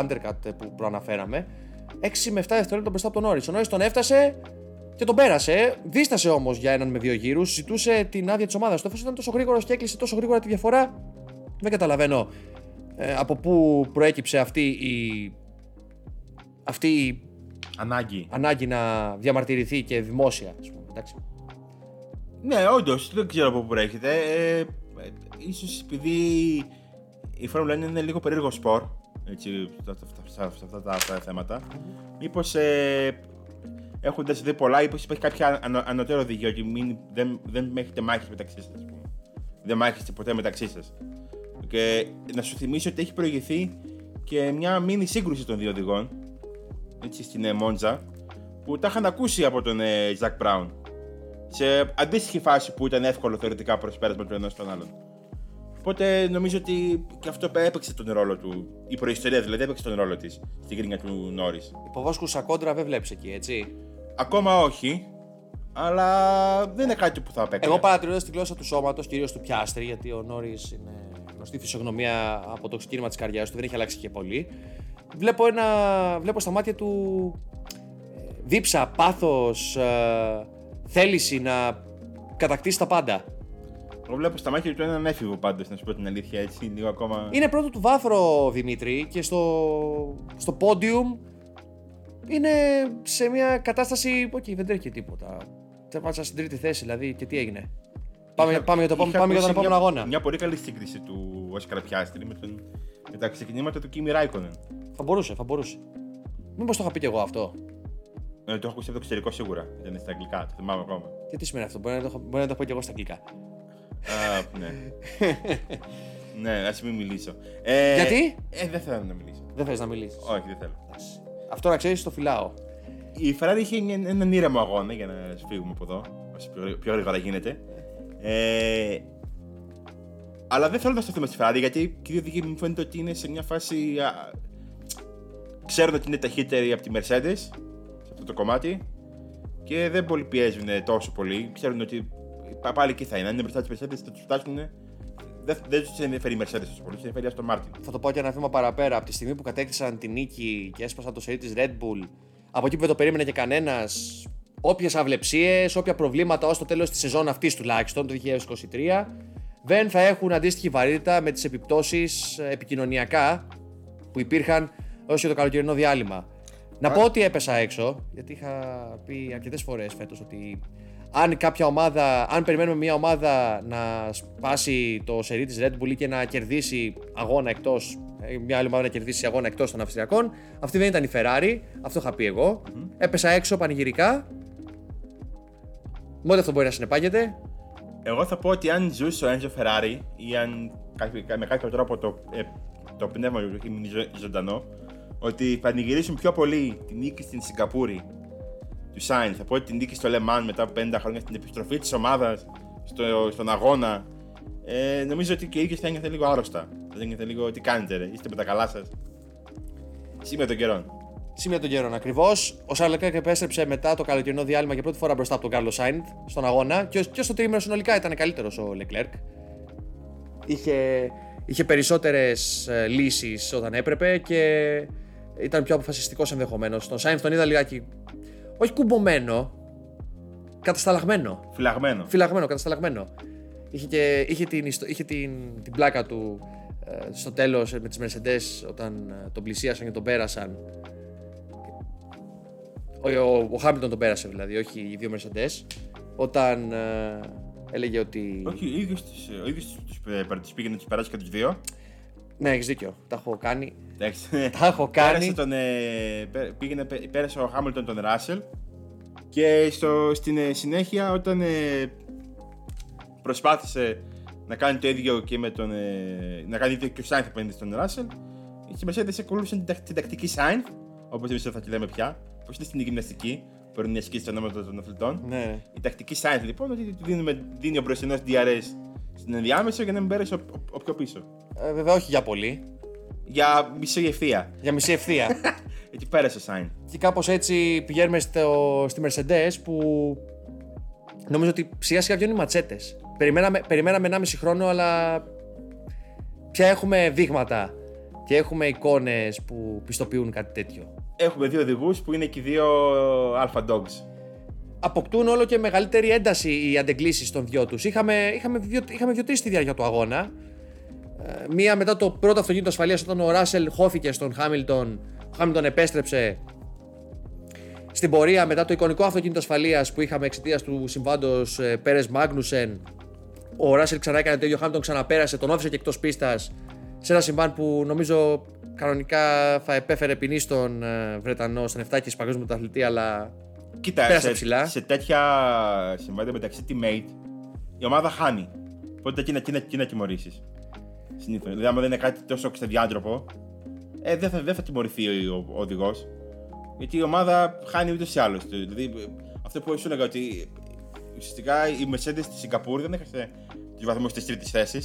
undercut που προαναφέραμε 6 με 7 δευτερόλεπτα μπροστά από τον Νόρι. Ο Νόρι τον έφτασε και τον πέρασε. Δίστασε όμως για έναν με δύο γύρους. Ζητούσε την άδεια της ομάδας του. Εφόσον ήταν τόσο γρήγορος και έκλεισε τόσο γρήγορα τη διαφορά, δεν καταλαβαίνω ε, από πού προέκυψε αυτή η, αυτή η Ανάγκη. ανάγκη να διαμαρτυρηθεί και δημόσια. Ας πούμε. Εντάξει. Ναι, όντως, δεν ξέρω από πού προέρχεται. Ε, ε, ίσως επειδή η Φόρμουλα 1 είναι λίγο περίεργο σπορ. Έτσι, σε αυτά- σε αυτά τα, τα θέματα. Μήπως ε, έχοντα δει πολλά, μήπως υπάρχει κάποια ανω, ανωτέρω οδηγία ότι μην, δεν, δεν έχετε μάχε μεταξύ σας. Δεν μάχεστε ποτέ μεταξύ σας. Και να σου θυμίσω ότι έχει προηγηθεί και μια μίνι σύγκρουση των δύο οδηγών. Έτσι στην ε, Μόντζα. Που τα είχαν ακούσει από τον ε, Ζακ Μπράουν σε αντίστοιχη φάση που ήταν εύκολο θεωρητικά προσπέρασμα του ενός στον άλλον. Οπότε νομίζω ότι και αυτό έπαιξε τον ρόλο του. Η προϊστορία δηλαδή έπαιξε τον ρόλο της στην κρίνια του Νόρις. Υποβόσκουσα κόντρα δεν βλέπεις εκεί, έτσι; Ακόμα όχι, αλλά δεν είναι κάτι που θα απέκτησε. Εγώ παρατηρώντας τη γλώσσα του σώματος, κυρίως του Πιάστρη, γιατί ο Νόρις είναι γνωστή φυσιογνωμία από το ξεκίνημα της καρδιά του, δεν έχει αλλάξει και πολύ. Βλέπω, ένα, βλέπω στα μάτια του ε, δίψα, πάθος, θέληση να κατακτήσει τα πάντα. Εγώ βλέπω στα μάτια του έναν έφηβο πάντως, να σου πω την αλήθεια έτσι, λίγο ακόμα. Είναι πρώτο του βάθρο Δημήτρη και στο, στο podium είναι σε μια κατάσταση. Οκ, δεν τρέχει τίποτα. Τερμάτισα στην τρίτη θέση, δηλαδή και τι έγινε; Πάμε, Είχα- πάμε, για, το, επόμενο- είχα πάμε για τον ακούσει επόμενο μια, αγώνα. Μια πολύ καλή σύγκριση του Όσκαρ Πιάστρι με, τον, με τα ξεκινήματα του Κίμι Ράικονεν. Θα μπορούσε, θα μπορούσε. Μήπως το είχα πει και εγώ αυτό; Ε, το έχω ακούσει από το εξωτερικό σίγουρα. Δεν είναι στα αγγλικά, το θυμάμαι ακόμα. Και τι σημαίνει αυτό, μπορεί να το, έχω- μπορεί να το πω και εγώ στα αγγλικά. Α, ναι. ναι, ας μην μιλήσω. Ε, Γιατί; Ε, δεν θέλω να μιλήσω. Δεν θες να μιλήσεις. Όχι, δεν θέλω. Αυτό να ξέρεις, το φυλάω. Η Ferrari είχε μια- έναν ήρεμο αγώνα για να φύγουμε από εδώ, όσο πιο, πιο γρήγορα γίνεται. Ε, αλλά δεν θέλω να σταθούμε στη Ferrari γιατί και οι δύο οδηγοί μου φαίνεται ότι είναι σε μια φάση. Α, ξέρουν ότι είναι ταχύτεροι από τη Mercedes σε αυτό το κομμάτι και δεν πολύ πιέζουν τόσο πολύ. Ξέρουν ότι πα- πάλι εκεί θα είναι. Αν είναι μπροστά της Mercedes θα τους φτάσουν. Δεν, δεν τους ενδιαφέρει η Mercedes τόσο πολύ, τους ενδιαφέρει στο Martin. Θα το πω και ένα βήμα παραπέρα. Από τη στιγμή που κατέκτησαν την νίκη και έσπασαν το σερί της Red Bull, από εκεί που δεν το περίμενε και κανένας, όποιες αυλεψίες, όποια προβλήματα ως το τέλος της σεζόν αυτής τουλάχιστον, το 2023, δεν θα έχουν αντίστοιχη βαρύτητα με τις επιπτώσεις επικοινωνιακά που υπήρχαν έω και το καλοκαιρινό διάλειμμα. Να πω ότι έπεσα έξω, γιατί είχα πει αρκετές φορές φέτος ότι αν κάποια ομάδα, αν περιμένουμε μια ομάδα να σπάσει το σερί της Red Bull και να κερδίσει αγώνα εκτός, μια άλλη ομάδα να κερδίσει αγώνα εκτός των Αυστριακών, αυτή δεν ήταν η Ferrari, αυτό είχα πει εγώ. Έπεσα έξω πανηγυρικά. Μόνοι αυτό μπορεί να συνεπάγεται. Εγώ θα πω ότι αν ζούσε ο Έντζο Φεράρι ή αν κάποιο- με κάποιο τρόπο το, ε, το πνεύμα του ήμουν ζω- ζωντανό, ότι πανηγυρίσουν πιο πολύ την νίκη στην Σιγκαπούρη του Σάιν. Θα πω ότι την νίκη στο Λεμάν μετά από 50 χρόνια στην επιστροφή της ομάδας στο, στον αγώνα. Ε, νομίζω ότι και οι ίδιοι θα ένιωθε λίγο άρρωστα. Θα ένιωθε λίγο τι κάνετε, ρε. είστε με τα καλά σας. Σήμερα των καιρών. Σήμερα των καιρών ακριβώς. Ο Σάρλ Λεκλέρκ επέστρεψε μετά το καλοκαιρινό διάλειμμα για πρώτη φορά μπροστά από τον Κάρλος Σάιντ στον αγώνα και, και στο τρίμηνο συνολικά ήταν καλύτερος ο Λεκλέρκ. Είχε, είχε περισσότερες λύσεις όταν έπρεπε και ήταν πιο αποφασιστικός ενδεχομένως. Τον Σάιντ τον είδα λιγάκι. Όχι κουμπωμένο, κατασταλαγμένο. Φυλαγμένο. Φυλαγμένο, κατασταλαγμένο. Είχε, και, είχε, την, ιστο- είχε την, την πλάκα του ε, στο τέλος ε, με τις Mercedes όταν ε, τον πλησίασαν και τον πέρασαν. Ο, ο, ο Χάμιλτον τον πέρασε δηλαδή, όχι οι δύο Mercedes. Όταν ε, έλεγε ότι... Όχι, ο ίδιος ο ίδιος τους, ε, τους πήγε να του περάσει και του δύο. Ναι, έχεις δίκιο, τα έχω κάνει. Εντάξει. Τα έχω κάνει. Πέρασε, τον, ε, πέ- πήγαινε, πέ- πέρασε ο Χάμιλτον τον Ράσελ και στο, στην ε, συνέχεια όταν ε, προσπάθησε να κάνει το ίδιο και με τον. Ε, να κάνει το ίδιο και ο Σάινθ απέναντι στον Ράσελ, οι Mercedes ακολούθησαν την, τακ- την τακτική Σάινθ, όπως εμείς θα τη λέμε πια, όπω είναι στην γυμναστική, που μπορεί να ασκήσει τα ονόματα των αθλητών. Ναι. Η τακτική Σάινθ λοιπόν, ότι του δίνουμε, δίνει ο μπροστινός DRS στην ενδιάμεσο για να μην πέρασε ο, ο, ο πιο πίσω. Ε, βέβαια όχι για πολύ, Για μισή ευθεία. για μισή ευθεία. Εκεί πέρασε ο Σάινθ. Και κάπως έτσι πηγαίνουμε στο, στη Mercedes που νομίζω ότι σιγά σιγά βγαίνουν οι ματσέτες. Περιμέναμε, περιμέναμε 1,5 χρόνο, αλλά πια έχουμε δείγματα και έχουμε εικόνες που πιστοποιούν κάτι τέτοιο. Έχουμε δύο οδηγούς που είναι και οι δύο Alpha Dogs. Αποκτούν όλο και μεγαλύτερη ένταση οι αντεγκλήσεις των δυο τους. Είχαμε, είχαμε, βιο- είχαμε δύο-τρεις στη διάρκεια του αγώνα. Ε, Μία μετά το πρώτο αυτοκίνητο ασφαλείας όταν ο Ράσελ χώθηκε στον Χάμιλτον. Ο Χάμιλτον επέστρεψε στην πορεία μετά το εικονικό αυτοκίνητο ασφαλείας που είχαμε εξαιτίας του συμβάντος Πέρες Μάγνουσεν. Ο Ράσελ ξανά έκανε το ίδιο. Ο Χάμιλτον ξαναπέρασε, τον όφησε και εκτός πίστας σε ένα συμβάν που νομίζω κανονικά θα επέφερε ποινή στον ε, Βρετανό, στον 7 και παγκόσμιο πρωταθλητή, αλλά Κοίτα, Πέρασε σε, ψηλά. σε τέτοια συμβάντα μεταξύ teammate, η ομάδα χάνει. Οπότε εκεί να, εκεί να, εκεί να τιμωρήσει. Συνήθως. Δηλαδή, άμα δεν είναι κάτι τόσο ξεδιάντροπο, ε, δεν θα, δεν θα τιμωρηθεί ο, ο, ο οδηγός. Γιατί η ομάδα χάνει ούτως ή άλλως. Δηλαδή, ε, αυτό που σου έλεγα ότι ουσιαστικά η Mercedes στη Σιγκαπούρη δεν έχασε τους βαθμούς τη τρίτη θέση,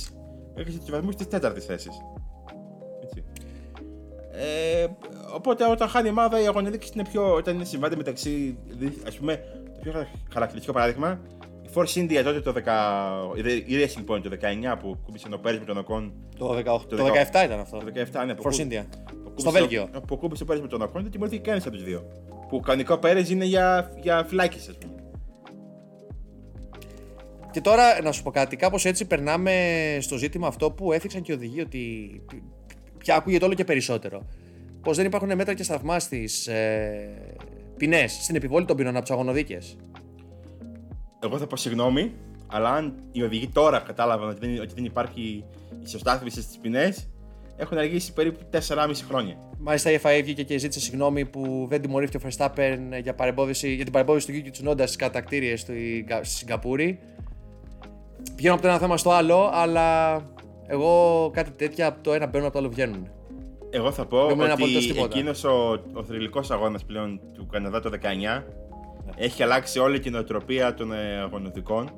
έχασε τους βαθμούς τη τέταρτη θέση. Έτσι. Ε, οπότε όταν χάνει η ομάδα, η αγωνιστική είναι πιο. Όταν είναι συμβάντα μεταξύ. Α πούμε, το πιο χαρακτηριστικό παράδειγμα, η Force India τότε το 10. Η Racing Point το 19 που κούμπησε ο Πέρις με τον Οκόν. το, 18, Το το 17 ήταν αυτό. Το 17, ναι. που Force κού- India. που Στο κούμπησε- Βέλγιο. Που κούμπησε ο Πέρις με τον Οκόν, δεν τιμωρήθηκε κανένας από τους δύο. Που κανονικό Πέρις είναι για, για φυλάκιση, ας πούμε. Και τώρα να σου πω κάτι, κάπως έτσι περνάμε στο ζήτημα αυτό που έθιξαν και οι οδηγοί ότι πια ακούγεται όλο και περισσότερο. Πως δεν υπάρχουν μέτρα και σταθμά στις ε, ποινές, στην επιβόλη των ποινών από τις αγωνοδίκες. Εγώ θα πω συγγνώμη, αλλά αν οι οδηγοί τώρα κατάλαβαν ότι δεν, ότι δεν υπάρχει ισοστάθμιση στις ποινές, έχουν αργήσει περίπου 4,5 χρόνια. Μάλιστα η FIA βγήκε και ζήτησε συγγνώμη που δεν τιμωρήθηκε ο Verstappen για, παρεμπόδιση, για την παρεμπόδιση του Yuki Tsunoda στις κατακτήριες του στη Σιγκαπούρη. Πηγαίνω από το ένα θέμα στο άλλο, αλλά εγώ κάτι τέτοια από το ένα μπαίνουν από το άλλο βγαίνουν. Εγώ θα πω Δεν μου λένε ότι απολύτως τίποτα. εκείνος ο, ο θρηλυκός αγώνας πλέον του Καναδά το 19 έχει αλλάξει όλη την νοοτροπία των ε, αγωνιστικών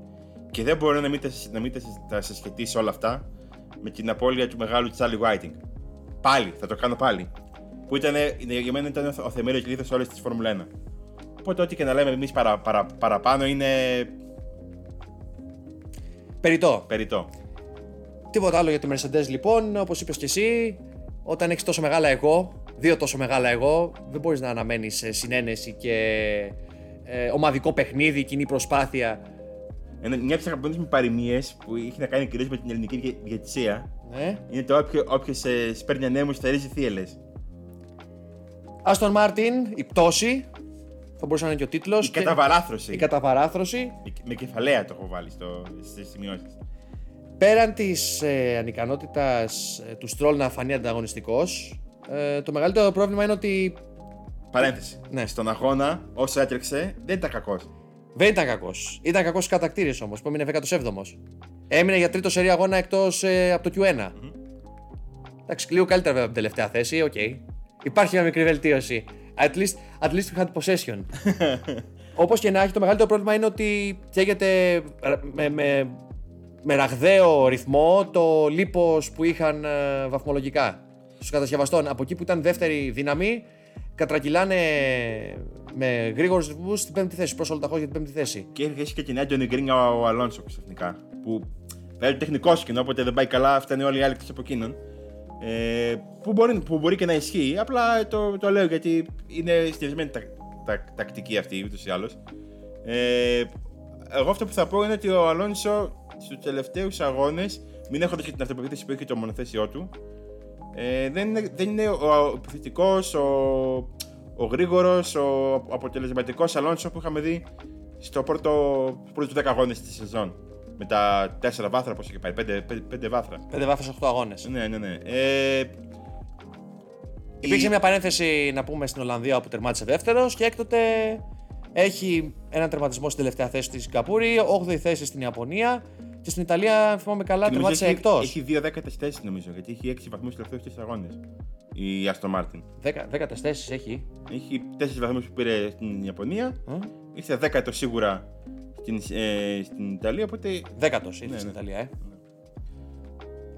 και δεν μπορώ να μην τα, να μην τα, τα συσχετίσει όλα αυτά με την απώλεια του μεγάλου Τσάρλι Whiting. Πάλι, θα το κάνω πάλι. Που ήταν, ε, για μένα ήταν ο θεμέλιος λίθος όλης της Φόρμουλα 1. Οπότε ό,τι και να λέμε εμείς παρα, παρα, παραπάνω είναι Περιτώ. περιττό. Τίποτα άλλο για τη Mercedes λοιπόν, όπως είπες και εσύ, όταν έχεις τόσο μεγάλα εγώ, δύο τόσο μεγάλα εγώ, δεν μπορείς να αναμένεις ε, συνένεση και ε, ομαδικό παιχνίδι, κοινή προσπάθεια. Ένα, μια από τις αγαπημένες μου παροιμίες που έχει να κάνει κυρίως με την ελληνική διε- διαιτησία Ναι. είναι το όποιο ε, σπέρνει ανέμους στερίζει θύελες. Άστον Μάρτιν, η πτώση. Θα μπορούσε να είναι και ο τίτλος. Η καταβαράθρωση. Η καταβαράθρωση. Με κεφαλαία το έχω βάλει στο, στις σημειώσεις. Πέραν της ε, ανικανότητας ε, του Στρόλ να φανεί ανταγωνιστικός, ε, το μεγαλύτερο πρόβλημα είναι ότι Παρένθεση. Ναι. Στον αγώνα, όσο έτρεξε, δεν ήταν κακός. δεν ήταν κακός. Ήταν κακός στις κατατακτήριες όμως, που έμεινε 17ος. Έμεινε για τρίτο σερί αγώνα εκτός από το Q1. Εντάξει, λίγο καλύτερα βέβαια από την τελευταία θέση, οκ. Υπάρχει μια μικρή βελτίωση. At least, at least we had possession. Όπως και να έχει, το μεγαλύτερο πρόβλημα είναι ότι καίγεται με, με, με ραγδαίο ρυθμό το λίπος που είχαν ε, βαθμολογικά στους κατασκευαστών. Από εκεί που ήταν δεύτερη δύναμη, κατρακυλάνε με γρήγορους ρυθμούς στην πέμπτη θέση, προς όλα τα χώρια για την πέμπτη θέση. Και έχει αρχίσει και την έντονη γκρίνια ο Αλόνσο ξαφνικά. Που δηλαδή τεχνικό κοινό, όποτε δεν πάει καλά, φτάνει όλοι οι άλλοι εκτός από εκείνον. Ε, που, μπορεί, που μπορεί και να ισχύει. Απλά το, το λέω γιατί είναι στηρισμένη τα, τα, τακτική αυτή ούτως ή άλλως. Ε, εγώ αυτό που θα πω είναι ότι ο Αλόνσο στους τελευταίους αγώνες, μην έχοντας και την αυτοπεποίθηση που έχει το μονοθέσιό του, ε, δεν είναι, δεν είναι ο, ο επιθετικό, ο, ο γρήγορος, ο αποτελεσματικό Αλόνσο που είχαμε δει στο πρώτο, στους πρώτους 10 αγώνες της σεζόν. Με τα 4 βάθρα, πώς είχε πάει, 5, βάθρα. Πέντε βάθος 8 αγώνες. Ναι, ναι, ναι. Ε, Υπήρξε η- μια παρένθεση να πούμε στην Ολλανδία όπου τερμάτισε δεύτερος και έκτοτε έχει έναν τερματισμό στην τελευταία θέση στη Σιγκαπούρη, 8η θέση στην Ιαπωνία και στην Ιταλία, αν θυμάμαι καλά, και νομίζω τερμάτισε έχει, εκτός. Έχει δύο δέκατες θέσεις νομίζω, γιατί έχει 6 βαθμούς στους τελευταίους 4 αγώνες. Η Άστο Μάρτιν. Δέκατες θέσεις έχει. Έχει 4 βαθμούς που πήρε στην Ιαπωνία. Ε; Ήρθε δέκατος σίγουρα στην, ε, στην Ιταλία, οπότε Δέκατος ήρθε Ναι, στην ναι. Ιταλία, ε.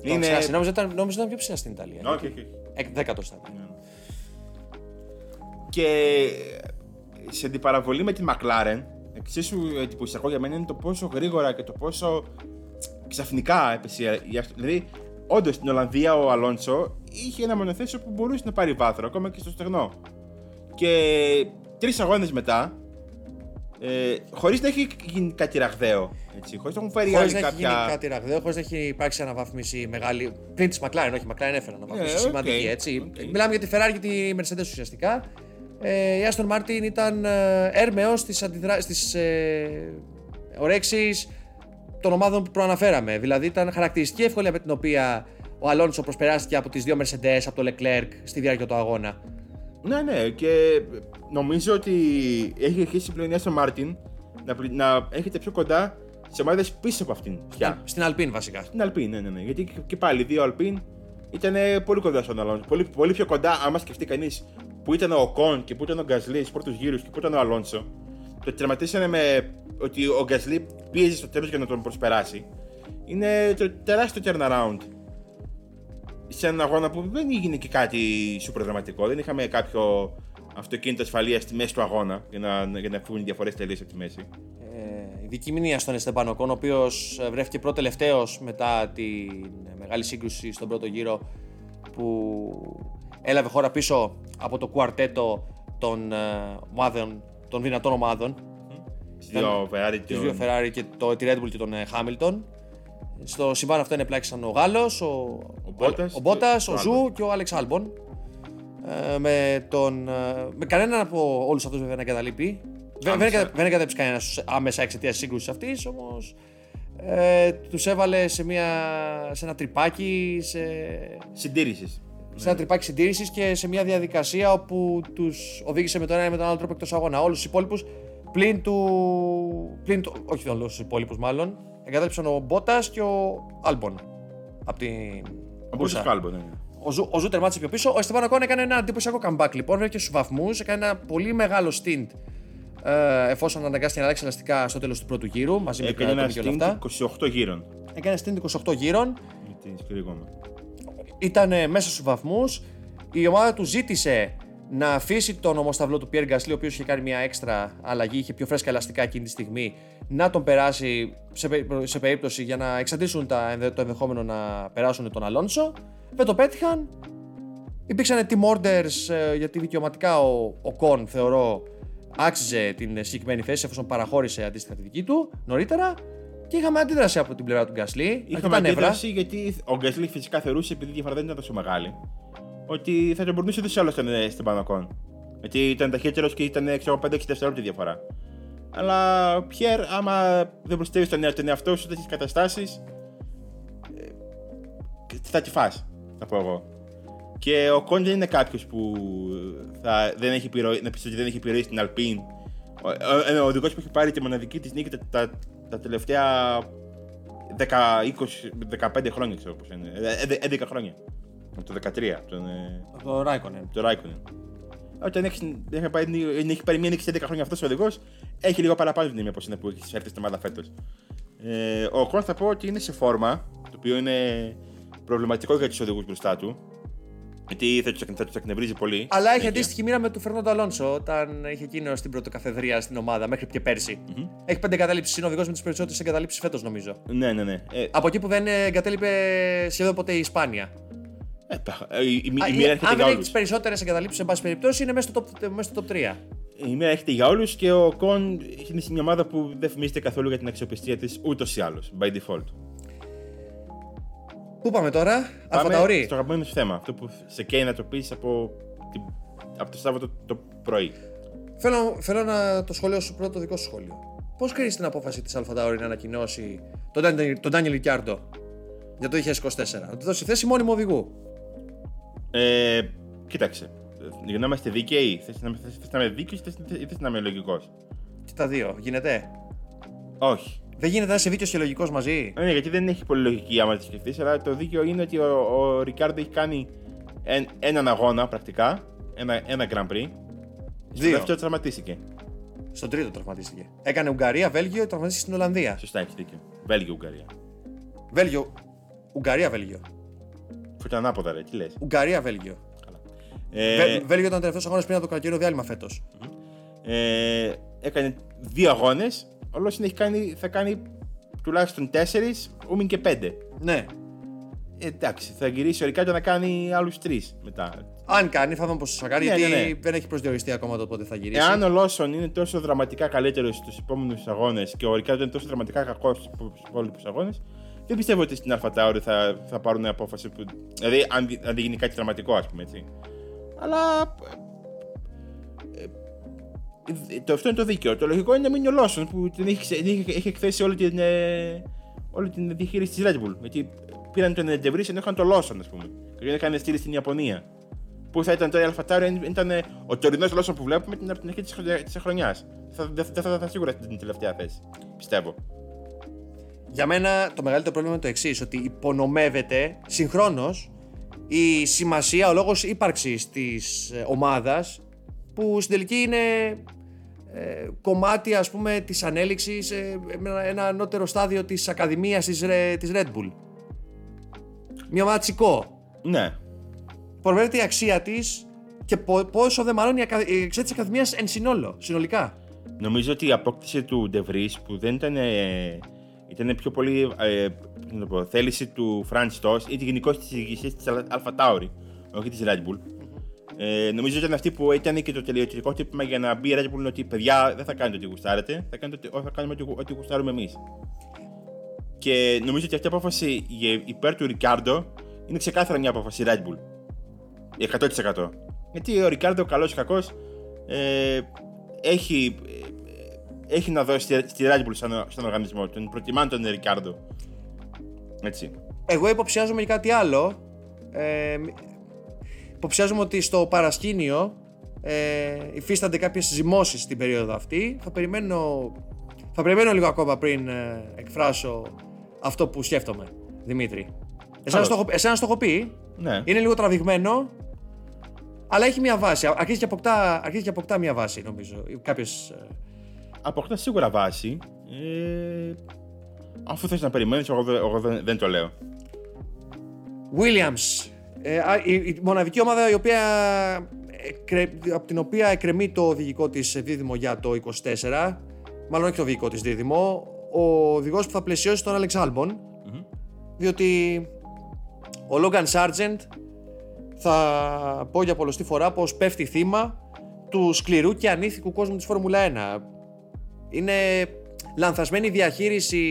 είναι. Είναι... Νόμιζα, ήταν, νόμιζα ήταν πιο ψηλά στην Ιταλία. Όχι, όχι, όχι. Ε, Δέκατος ήταν. Ναι. Και σε αντιπαραβολή με την McLaren, εξίσου εντυπωσιακό για μένα είναι το πόσο γρήγορα και το πόσο ξαφνικά έπεσε η Aston. Δηλαδή, όντως στην Ολλανδία ο Αλόνσο είχε ένα μονοθέσιο που μπορούσε να πάρει βάθρο, ακόμα και στο στεγνό. Και τρεις αγώνες μετά, ε, χωρίς να έχει γίνει κάτι ραγδαίο, έτσι, χωρίς να έχουν φέρει Χωρίς άλλοι να έχει κάποια. γίνει κάτι ραγδαίο, χωρίς να έχει υπάρξει αναβάθμιση μεγάλη. Πριν της McLaren, όχι, η McLaren έφερε αναβάθμιση Ε, οκ, σημαντική έτσι. οκ. Μιλάμε για τη Ferrari και τη Mercedes ουσιαστικά. Ε, η Aston Martin ήταν ε, έρμεος στις αντιδρα... στις, ε, ορέξεις των ομάδων που προαναφέραμε. Δηλαδή ήταν χαρακτηριστική η ευκολία με την οποία ο Αλόνσο προσπεράστηκε από τις δύο Mercedes, από το Leclerc στη διάρκεια του αγώνα. Ναι, ναι, και νομίζω ότι έχει αρχίσει πλέον η Aston Martin να, πλη- να έχετε πιο κοντά σε ομάδες πίσω από αυτήν πια. Στην Alpine βασικά. Στην Alpine, ναι, ναι, ναι. Γιατί και- και πάλι οι δύο Alpine ήταν πολύ κοντά στον Αλόνσο. Πολύ, πολύ πιο κοντά, άμα σκεφτεί κανείς που ήταν ο Κον και που ήταν ο Γκασλί στους πρώτους γύρους και που ήταν ο Αλόνσο. Το τερματίσανε με ότι ο Γκασλί πίεζε στο τέλος για να τον προσπεράσει. Είναι το τεράστιο turnaround. Σε έναν αγώνα που δεν έγινε και κάτι σούπερ δραματικό. Δεν είχαμε κάποιο αυτοκίνητο ασφαλείας στη μέση του αγώνα για να, για να φύγουν οι διαφορές τελείω από τη μέση. Ε, η δική μηνύα στον Εστεμπάνο Κον, ο οποίος βρέθηκε πρώτο τελευταίος μετά την μεγάλη σύγκρουση στον πρώτο γύρο που έλαβε χώρα πίσω από το κουαρτέτο των ε, ομάδων, των δυνατών ομάδων, Στις δύο Ferrari τις δύο Ferrari και το, τη Red Bull και τον ε, Hamilton. Στο συμβάν αυτό ενεπλάκησαν ο Γάλλος, ο, Ο Bottas ο, Μπότας, και ο ο Ζου και ο Άλεξ Άλμπον. Ε, με, τον, ε, με κανέναν από όλους αυτούς βέβαια να εγκαταλείπει. Δεν, δεν, Άμεσα. εκα- δεν εγκατέλειψε κανένας άμεσα εξαιτίας της σύγκρουσης αυτής, όμως ε, τους έβαλε σε, μια, σε ένα τρυπάκι, σε, Συντήρησης. Σε ένα τρυπάκι συντήρησης και σε μια διαδικασία όπου τους οδήγησε με τον ένα ή με τον άλλο τρόπο εκτός αγώνα. Όλους τους υπόλοιπους πλην του. Πλην του όχι όλους τους υπόλοιπους μάλλον. Εγκατέλειψαν ο Μπότας και ο Άλμπον. Από την. Ο Μπούσα Μπούσα. Κι Άλμπον, ναι. Ο Ζου, ο Ζου τερμάτισε πιο πίσω. Ο Εστεμπάν Οκόν έκανε ένα εντυπωσιακό comeback λοιπόν. Βρέθηκε στους βαθμούς. Έκανε ένα πολύ μεγάλο stint ε, εφόσον αναγκάστηκε να αλλάξει ελαστικά στο τέλος του πρώτου γύρου μαζί με Έκανε την ένα και όλα αυτά. stint 28 γύρων Έκανε stint 28 γύρων. με την σκληρή γόμα. Ήταν ε, μέσα στους βαθμούς. Η ομάδα του ζήτησε να αφήσει τον ομοσταυλό του Pierre Gasly, ο οποίος είχε κάνει μια έξτρα αλλαγή, είχε πιο φρέσκα ελαστικά εκείνη τη στιγμή, να τον περάσει σε, περί- σε περίπτωση για να εξαντλήσουν τα, ενδε- το ενδεχόμενο να περάσουν τον Αλόνσο. Δεν το πέτυχαν. Υπήρξαν team orders ε, γιατί δικαιωματικά ο, ο Κον θεωρώ άξιζε την συγκεκριμένη θέση εφόσον παραχώρησε αντίστοιχα τη δική του νωρίτερα. Και είχαμε αντίδραση από την πλευρά του Γκάσλι. Είχαμε αντίδραση γιατί ο Γκάσλι φυσικά θεωρούσε, επειδή η διαφορά δεν ήταν τόσο μεγάλη, ότι θα τον μπορούσε ούτως ή άλλως στην Πανακόν. Γιατί ήταν ταχύτερος και ήταν 5-6 δευτερόλεπτα διαφορά. Αλλά Πιέρ, άμα δεν προστατεύει τον, τον εαυτό σου σε τέτοιες καταστάσεις, ε, θα τη φας, θα πω εγώ. Και ο Κον δεν είναι κάποιος που θα, δεν έχει επιρροή, να πεις ότι δεν έχει επιρροή στην Αλπίν. Ο, ο, ο οδηγό που έχει πάρει τη μοναδική της νίκη τα, τα, τα τελευταία 10, 20, 15 χρόνια, ξέρω πώς είναι. 11 ε, χρόνια. Από το 13. Τον, από το Ράικονεν. Το Ράικονεν. Όταν έχεις, έχει, πάρει, έχει πάρει μία νίκη σε 10 χρόνια αυτός ο οδηγός, έχει λίγο παραπάνω την από είναι που έχεις έρθει στην ομάδα φέτος. Ε, ο Κον θα πω ότι είναι σε φόρμα, το οποίο είναι προβληματικό για τους οδηγούς μπροστά του. Γιατί θα του θα τους εκνευρίζει πολύ. Αλλά έχει αντίστοιχη μοίρα με του Φερνάντο Αλόνσο όταν είχε εκείνο στην πρωτοκαθεδρία στην ομάδα μέχρι και περσι mm-hmm. Έχει πέντε εγκαταλείψεις. Είναι ο οδηγός με τις περισσότερες εγκαταλείψεις φέτος νομίζω. Ναι, ναι, ναι. Ε... Από εκεί που δεν εγκατέλειπε σχεδόν ποτέ η Ισπάνια. Ε, η, η, η, η μοίρα έρχεται αν για όλους. τις περισσότερες εγκαταλείψεις, σε πάση περιπτώσει, είναι μέσα στο top, μέσα στο top 3. Η μοίρα έρχεται για όλους και ο Κον είναι μια ομάδα που δεν φημίζεται καθόλου για την αξιοπιστία της ούτως ή άλλως, by default. Πού πάμε τώρα, Αλφαταωρή. Στο αγαπημένο σου θέμα. Αυτό που σε καίει να το πεις από, από το Σάββατο το πρωί. Θέλω, θέλω να το σχολείο σου πρώτο, το δικό σου σχόλιο. Πώς κρίνεις την απόφαση της Αλφαταωρή να ανακοινώσει τον Ντάνιελ Ρικιάρντο για το 2024, να του δώσει θέση μόνιμου οδηγού. Ε, κοίταξε. Για να είμαστε δίκαιοι, θες να, να είμαι δίκαιος ή θες να είμαι λογικός; Και τα δύο, γίνεται; Όχι. Δεν γίνεται να είσαι δίκαιος και λογικός μαζί. Ναι, γιατί δεν έχει πολύ λογική άμα τη σκεφτείς, αλλά το δίκαιο είναι ότι ο, ο Ρικάρντο έχει κάνει εν, έναν αγώνα πρακτικά, ένα, ένα Grand Prix. Στο δεύτερο τραυματίστηκε. Στον τρίτο τραυματίστηκε. Έκανε Ουγγαρία, Βέλγιο, τραυματίστηκε στην Ολλανδία. Σωστά, έχεις δίκιο. Βέλγιο, Ουγγαρία. Βέλγιο. Ουγγαρία, Βέλγιο. Που ήταν ανάποδα, ρε, τι λες. Ουγγαρία, Βέλγιο. Ε... Βέλγιο ήταν τελευταίος αγώνας πριν από το καλοκαίρι διάλειμμα φέτος. Ε, έκανε δύο αγώνες. Ο Λόσιν θα κάνει τουλάχιστον τέσσερις, ούμιν και πέντε. Ναι. Ε, εντάξει, θα γυρίσει ο Ρικάρντο να κάνει άλλους τρεις μετά. Αν κάνει, θα δούμε πώς θα κάνει, ναι, γιατί ναι, ναι. δεν έχει προσδιοριστεί ακόμα το πότε θα γυρίσει. Εάν ο Λόσον είναι τόσο δραματικά καλύτερος στους επόμενους αγώνες και ο Ρικάρντο είναι τόσο δραματικά κακός στους υπόλοιπους αγώνες, δεν πιστεύω ότι στην Αλφατάουρη θα, θα πάρουν απόφαση που. Δηλαδή, αν, αν δεν γίνει κάτι δραματικό, ας πούμε έτσι. Αλλά. Ε, ε, το, αυτό είναι το δίκαιο. Το λογικό είναι να μείνει ο Λόσον που την έχει, έχει, έχει εκθέσει όλη την, ε, όλη την διαχείριση της Red Bull. Γιατί πήραν τον Εντεβρή ενώ είχαν τον Λόσον, ας πούμε. Και δεν είχαν στείλει στην Ιαπωνία. Πού θα ήταν τώρα η Αλφατάουρη, ήταν ο τωρινός Λόσον που βλέπουμε την, από την αρχή της χρονιά. Δεν θα, θα, θα, σίγουρα στην τελευταία θέση. Πιστεύω. Για μένα το μεγαλύτερο πρόβλημα είναι το εξής, ότι υπονομεύεται συγχρόνως η σημασία, ο λόγος ύπαρξης της ε, ομάδας που στην τελική είναι ε, κομμάτι ας πούμε της ανέλυξης ε, ένα ανώτερο στάδιο της ακαδημίας της, της Red Bull. Μια ομάδα τσικό. Ναι. Προβαίνεται η αξία της και πόσο δεν μάλλον η αξία της ακαδημίας εν συνόλο, συνολικά. Νομίζω ότι η απόκτηση του Ντεβρίς που δεν ήταν ήταν πιο πολύ ε, να πω, θέληση του Franz Stoss ή γενικώς της ηγεσία της Alpha Tauri, όχι της Red Bull. Ε, νομίζω ότι ήταν αυτή που ήταν και το τελειωτικό τύπημα για να μπει η Red Bull ότι παιδιά δεν θα κάνετε ό,τι γουστάρετε, θα, κάνετε, θα κάνουμε ό,τι, ό,τι γουστάρουμε εμείς. Και νομίζω ότι αυτή η απόφαση υπέρ του Ρικάρντο είναι ξεκάθαρα μια απόφαση Red Bull. 100%. Γιατί ο Ρικάρντο, καλός ή κακός, ε, έχει έχει να δώσει στη Red Bull σαν, στον οργανισμό. Τον προτιμάνε τον Ρικάρντο. Έτσι. Εγώ υποψιάζομαι για κάτι άλλο. Ε, υποψιάζομαι ότι στο παρασκήνιο ε, υφίστανται κάποιες ζυμώσεις στην περίοδο αυτή. Θα περιμένω, θα περιμένω λίγο ακόμα πριν ε, εκφράσω αυτό που σκέφτομαι, Δημήτρη. Εσένα το, εσένα το έχω πει. Ναι. Είναι λίγο τραβηγμένο, αλλά έχει μια βάση. Αρχίζει και αποκτά, αρχίζει και αποκτά μια βάση, νομίζω. Κάποιες, ε, αποκτά σίγουρα βάση. Ε, αφού θες να περιμένεις, εγώ, εγώ δεν, δεν, το λέω. Williams. Ε, η, η, μοναδική ομάδα η οποία, από την οποία εκκρεμεί το οδηγικό της δίδυμο για το 24, μάλλον όχι το οδηγικό της δίδυμο, ο οδηγός που θα πλαισιώσει τον Alex Albon, mm-hmm. διότι ο Logan Sargent θα πω για πολλωστή φορά πως πέφτει θύμα του σκληρού και ανήθικου κόσμου της Φόρμουλα 1. Είναι λανθασμένη διαχείριση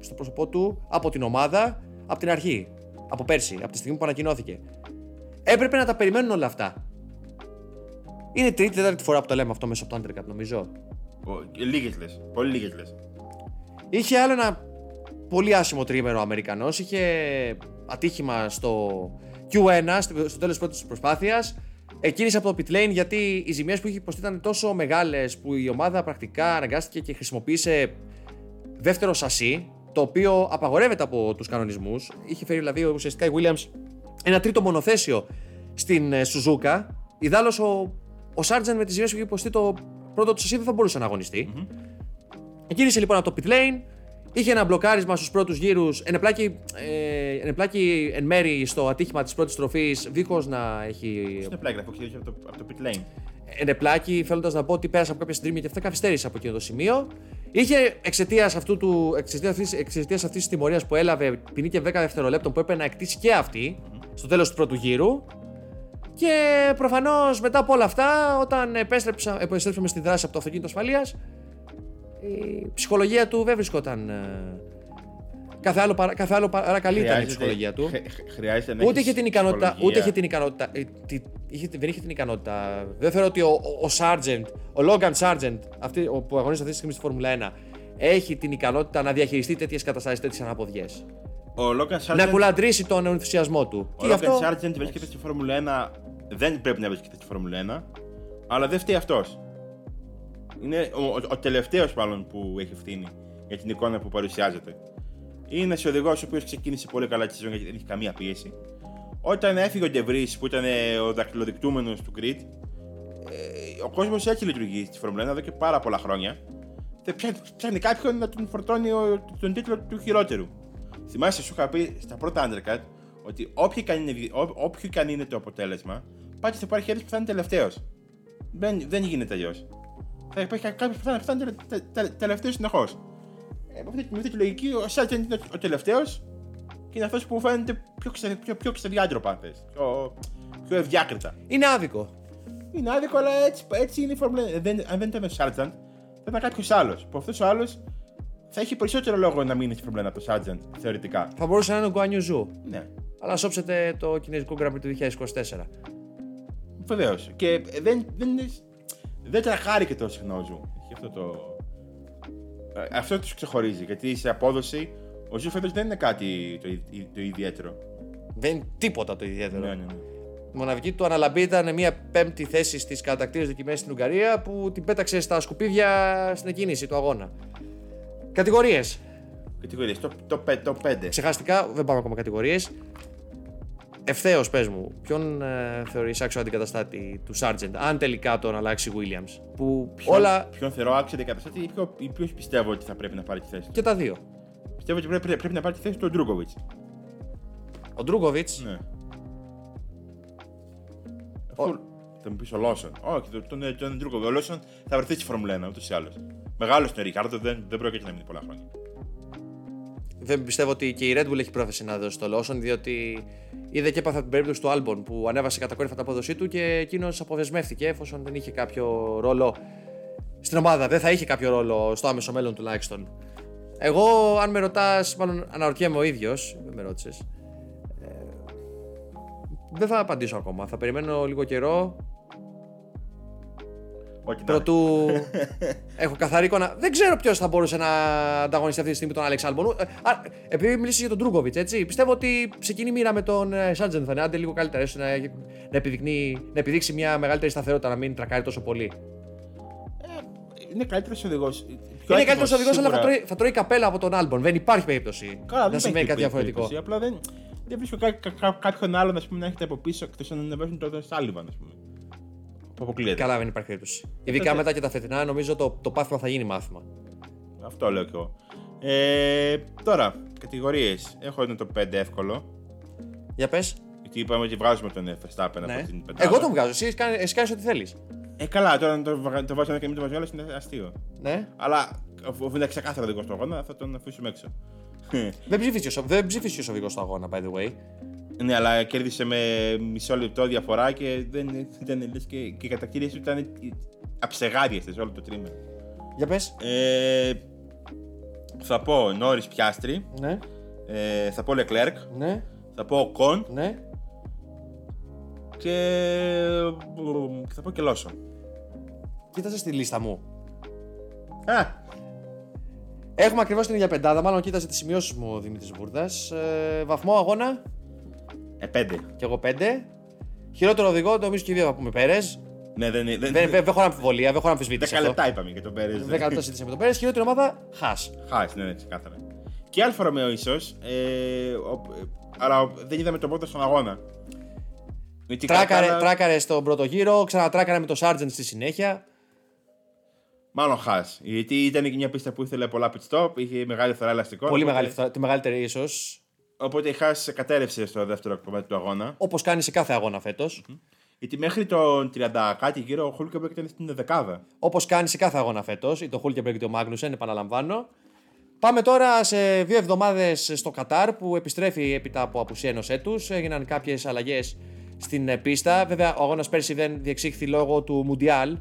στο πρόσωπό του από την ομάδα από την αρχή. Από πέρσι, από τη στιγμή που ανακοινώθηκε. Έπρεπε να τα περιμένουν όλα αυτά. Είναι τρίτη, τέταρτη φορά που το λέμε αυτό μέσα από το Undercut, νομίζω. Λίγες λες. Πολύ λίγες λες. Είχε άλλο ένα πολύ άσχημο τρίμερο ο Αμερικανός. Είχε ατύχημα στο Q1, στο τέλος πρώτης προσπάθειας. Εκκίνησε από το pit lane γιατί οι ζημιές που είχε υποστεί ήταν τόσο μεγάλες που η ομάδα πρακτικά αναγκάστηκε και χρησιμοποίησε δεύτερο σασί, το οποίο απαγορεύεται από τους κανονισμούς. Είχε φέρει δηλαδή ουσιαστικά η Williams ένα τρίτο μονοθέσιο στην Σουζούκα. Ιδάλω ο, ο Σάρτζεν με τις ζημιέ που είχε υποστεί το πρώτο του σασί δεν θα μπορούσε να αγωνιστεί. Mm-hmm. Εκκίνησε λοιπόν από το pit lane, Είχε ένα μπλοκάρισμα στους πρώτους γύρους, ενεπλάκη, ε, ενεπλάκη εν μέρη στο ατύχημα της πρώτης τροφής, δίχως να έχει. Στην πλάκη, από, από, το, από το pit lane. Ενεπλάκη, θέλοντας να πω ότι πέρασε από κάποια συντρίμια και αυτά καθυστέρησε από εκείνο το σημείο. Είχε εξαιτίας αυτής της τιμωρίας που έλαβε ποινή και 10 δευτερολέπτων που έπρεπε να εκτίσει και αυτή mm-hmm. στο τέλος του πρώτου γύρου. Και προφανώς μετά από όλα αυτά, όταν επέστρεψαμε στη δράση από το αυτοκίνητο ασφαλείας, η ψυχολογία του δεν βρισκόταν. Ε, κάθε άλλο, παρά, κάθε άλλο παρακαλεί ήταν η ψυχολογία του. Χρειάζεται να ούτε είχε την ικανότητα. Ούτε είχε την ικανότητα. Ε, είχε, δεν είχε την ικανότητα. Δεν θεωρώ ότι ο, ο, ο Sargent, ο Logan Sargent, αυτή, ο, που αγωνίζεται αυτή τη στιγμή στη Φόρμουλα 1, έχει την ικανότητα να διαχειριστεί τέτοιες καταστάσεις, τέτοιες αναποδιές. Ο Logan Sargent... Να κουλαντρήσει τον ενθουσιασμό του. Ο Logan αυτό... Sargent βρίσκεται στη Φόρμουλα 1. Δεν πρέπει να βρίσκεται στη Φόρμουλα 1. Αλλά δεν φταίει αυτός. Είναι ο, ο, ο τελευταίος μάλλον που έχει ευθύνη για την εικόνα που παρουσιάζεται. Είναι ένα οδηγός ο οποίος ξεκίνησε πολύ καλά τη σεζόν γιατί δεν έχει καμία πίεση. Όταν έφυγε ο Ντεβρή που ήταν ο δακτυλοδεικτούμενος του Κριτ, ε, ο κόσμος έτσι λειτουργεί στη Φορμουλένα εδώ και πάρα πολλά χρόνια. Δεν ψάχνει κάποιον να τον φορτώνει ο, τον τίτλο του χειρότερου. Θυμάσαι, σου είχα πει στα πρώτα undercut ότι όποιο και αν είναι το αποτέλεσμα, πάτε θα υπάρχει ένας που θα είναι τελευταίος. Δεν, δεν γίνεται αλλιώς θα υπάρχει κάποιος που θα είναι τελευταίος συνεχώς. Ε, με αυτή τη λογική, ο Σάτζεν είναι ο τελευταίος και είναι αυτός που φαίνεται πιο, ξε, πιο, πιο ξεδιάντροπα, αν θες. Πιο, πιο ευδιάκριτα. Είναι άδικο. Είναι άδικο, αλλά έτσι, έτσι είναι η φόρμουλα. αν δεν ήταν ο Σάρτζεντ, θα ήταν κάποιος άλλος. Που αυτός ο άλλος θα έχει περισσότερο λόγο να μείνει στη φόρμουλα από το Σάρτζεντ, θεωρητικά. Θα μπορούσε να είναι ο Γκουάνιου Ζου. Ναι. Αλλά σώζεται το κινέζικο Grand του 2024. Βεβαίως. Και δεν, δεν, δεν τρακάρει και τόσο συχνά ο Ζου. Έχει αυτό το. Ε, αυτό τους ξεχωρίζει. Γιατί σε απόδοση ο Ζου φέτος δεν είναι κάτι το, το ιδιαίτερο. Δεν είναι τίποτα το ιδιαίτερο. Ναι, ναι, ναι. Η μοναδική του αναλαμπή ήταν μια πέμπτη θέση στις κατακτήρες δοκιμέ στην Ουγγαρία που την πέταξε στα σκουπίδια στην εκκίνηση του αγώνα. Κατηγορίες. Κατηγορίες. Το, το, το 5. Ξεχαστικά, δεν πάμε ακόμα κατηγορίες. Ευθέως πες μου, ποιον ε, θεωρείς άξιο αντικαταστάτη του Sargent, αν τελικά τον αλλάξει Williams. Που ποιον, όλα. Ποιον θεωρώ άξιο αντικαταστάτη ή, ποιο, ή ποιος πιστεύω ότι θα πρέπει να πάρει τη θέση του; Και τα δύο. Πιστεύω ότι πρέπει, πρέπει να πάρει τη θέση του ο Ντρούκοβιτς. Ο Ντρούκοβιτς; Ναι. Ο... Θα μου πεις ο Λόσον. Όχι, τον, τον, τον Ντρούκοβιτς. Ο Λόσον θα βρεθεί στη Φόρμουλα 1 ούτως ή άλλως. Μεγάλος είναι ο Ρικάρδο, δεν, δεν πρόκειται να μείνει πολλά χρόνια δεν πιστεύω ότι και η Red Bull έχει πρόθεση να δώσει το Lawson, διότι είδε και έπαθα την περίπτωση του Albon που ανέβασε κατακόρυφα την απόδοσή του και εκείνος αποδεσμεύτηκε εφόσον δεν είχε κάποιο ρόλο στην ομάδα. Δεν θα είχε κάποιο ρόλο στο άμεσο μέλλον τουλάχιστον. Εγώ, αν με ρωτάς, μάλλον αναρωτιέμαι ο ίδιος, δεν με ρώτησες. Ε, δεν θα απαντήσω ακόμα. Θα περιμένω λίγο καιρό όχι, Πρωτού έχω καθαρή εικόνα. Δεν ξέρω ποιος θα μπορούσε να ανταγωνιστεί αυτή τη στιγμή τον Άλεξ Άλμπον. Ε, επειδή μιλήσεις για τον Τρούγκοβιτ, έτσι. Πιστεύω ότι σε εκείνη μοίρα με τον Σάντζεν θα είναι άντε λίγο καλύτερα. έστω να, να, να επιδείξει μια μεγαλύτερη σταθερότητα, να μην τρακάρει τόσο πολύ. Ε, είναι καλύτερος οδηγός. Είναι καλύτερος οδηγός, αλλά θα τρώει, θα τρώει καπέλα από τον Άλμπον. Δεν υπάρχει περίπτωση Καλά, να συμβαίνει κάτι διαφορετικό. Απλά δεν, δεν βρίσκω κά, κά, κάποιον άλλον να έχετε από πίσω εκτός να ανεβάσουν τον Σάλιβαν, ας πούμε που αποκλείεται. Καλά, δεν υπάρχει περίπτωση. Ειδικά μετά και τα φετινά, νομίζω το, το πάθημα θα γίνει μάθημα. Αυτό λέω κι εγώ. Ε, τώρα, κατηγορίες. Έχω ένα το 5 εύκολο. Για πες. Γιατί είπαμε ότι βγάζουμε τον Verstappen ναι. από την πεντάδα. Εγώ τον βγάζω. Εσύ κάνεις ό,τι θέλεις. Ε, καλά, τώρα να το, το βάζω ένα και μην το βάζω είναι αστείο. Ναι. Αλλά αφού είναι ξεκάθαρο δικό στο αγώνα, θα τον αφήσουμε έξω. δεν ψήφισε ο οδηγός στο αγώνα, by the way. Ναι, αλλά κέρδισε με μισό λεπτό διαφορά και δεν ήταν λες και, και οι κατακτήριε του ήταν αψεγάδιαστε σε όλο το τρίμηνο. Για πες. Ε, θα πω Νόρις Πιάστρι, Ναι, ε, θα πω Λεκλέρκ, ναι, θα πω Κον ναι. και θα πω και Λόσο. Κοίτασες στη λίστα μου. Α, Έχουμε ακριβώς την ίδια πεντάδα. Μάλλον κοίταζε τις σημειώσεις μου ο Δημήτρης Βούρδας. Ε, βαθμό αγώνα ε, πέντε. και εγώ πέντε. Χειρότερο οδηγό, νομίζω και οι δύο θα πούμε Πέρες. Ναι, δεν είναι. Δεν, δεν, δεν έχω αμφιβολία, δεν έχω αμφισβήτηση. 10 αυτό. λεπτά είπαμε για τον Πέρες. 10 λεπτά συζήτησαμε με τον Πέρες. Χειρότερη ομάδα, Χάς. Χάσει, ναι, ναι, ξεκάθαρα. Και Άλφα Ρομέο ίσως. Ε, ο- ε, αλλά δεν είδαμε τον πρώτο στον αγώνα. Γιατί Τράκαρε, κατά- τράκαρε στον πρώτο γύρο, ξανατράκαρε με το Sargent στη συνέχεια. Μάλλον Χάας. Γιατί ήταν και μια πίστα που ήθελε πολλά pit stop, είχε μεγάλη φθορά ελαστικών. Πολύ οπότε- μεγάλη, φθορά- τη μεγαλύτερη ίσως. Οπότε η Χάας κατέρρευσε στο δεύτερο κομμάτι του αγώνα. Όπως κάνει σε κάθε αγώνα φέτος. Γιατί μέχρι τον 30 κάτι γύρω ο Χούλκεμπεργκ ήταν στην δεκάδα. Όπως κάνει σε κάθε αγώνα φέτος, είτε ο Χούλκεμπεργκ είτε ο Μάγνουσεν, επαναλαμβάνω. Πάμε τώρα σε δύο εβδομάδες στο Κατάρ που επιστρέφει έπειτα από απουσία ενό έτου. Έγιναν κάποιες αλλαγές στην ε, πίστα. Βέβαια, ο αγώνας πέρσι δεν διεξήχθη λόγω του Μουντιάλ.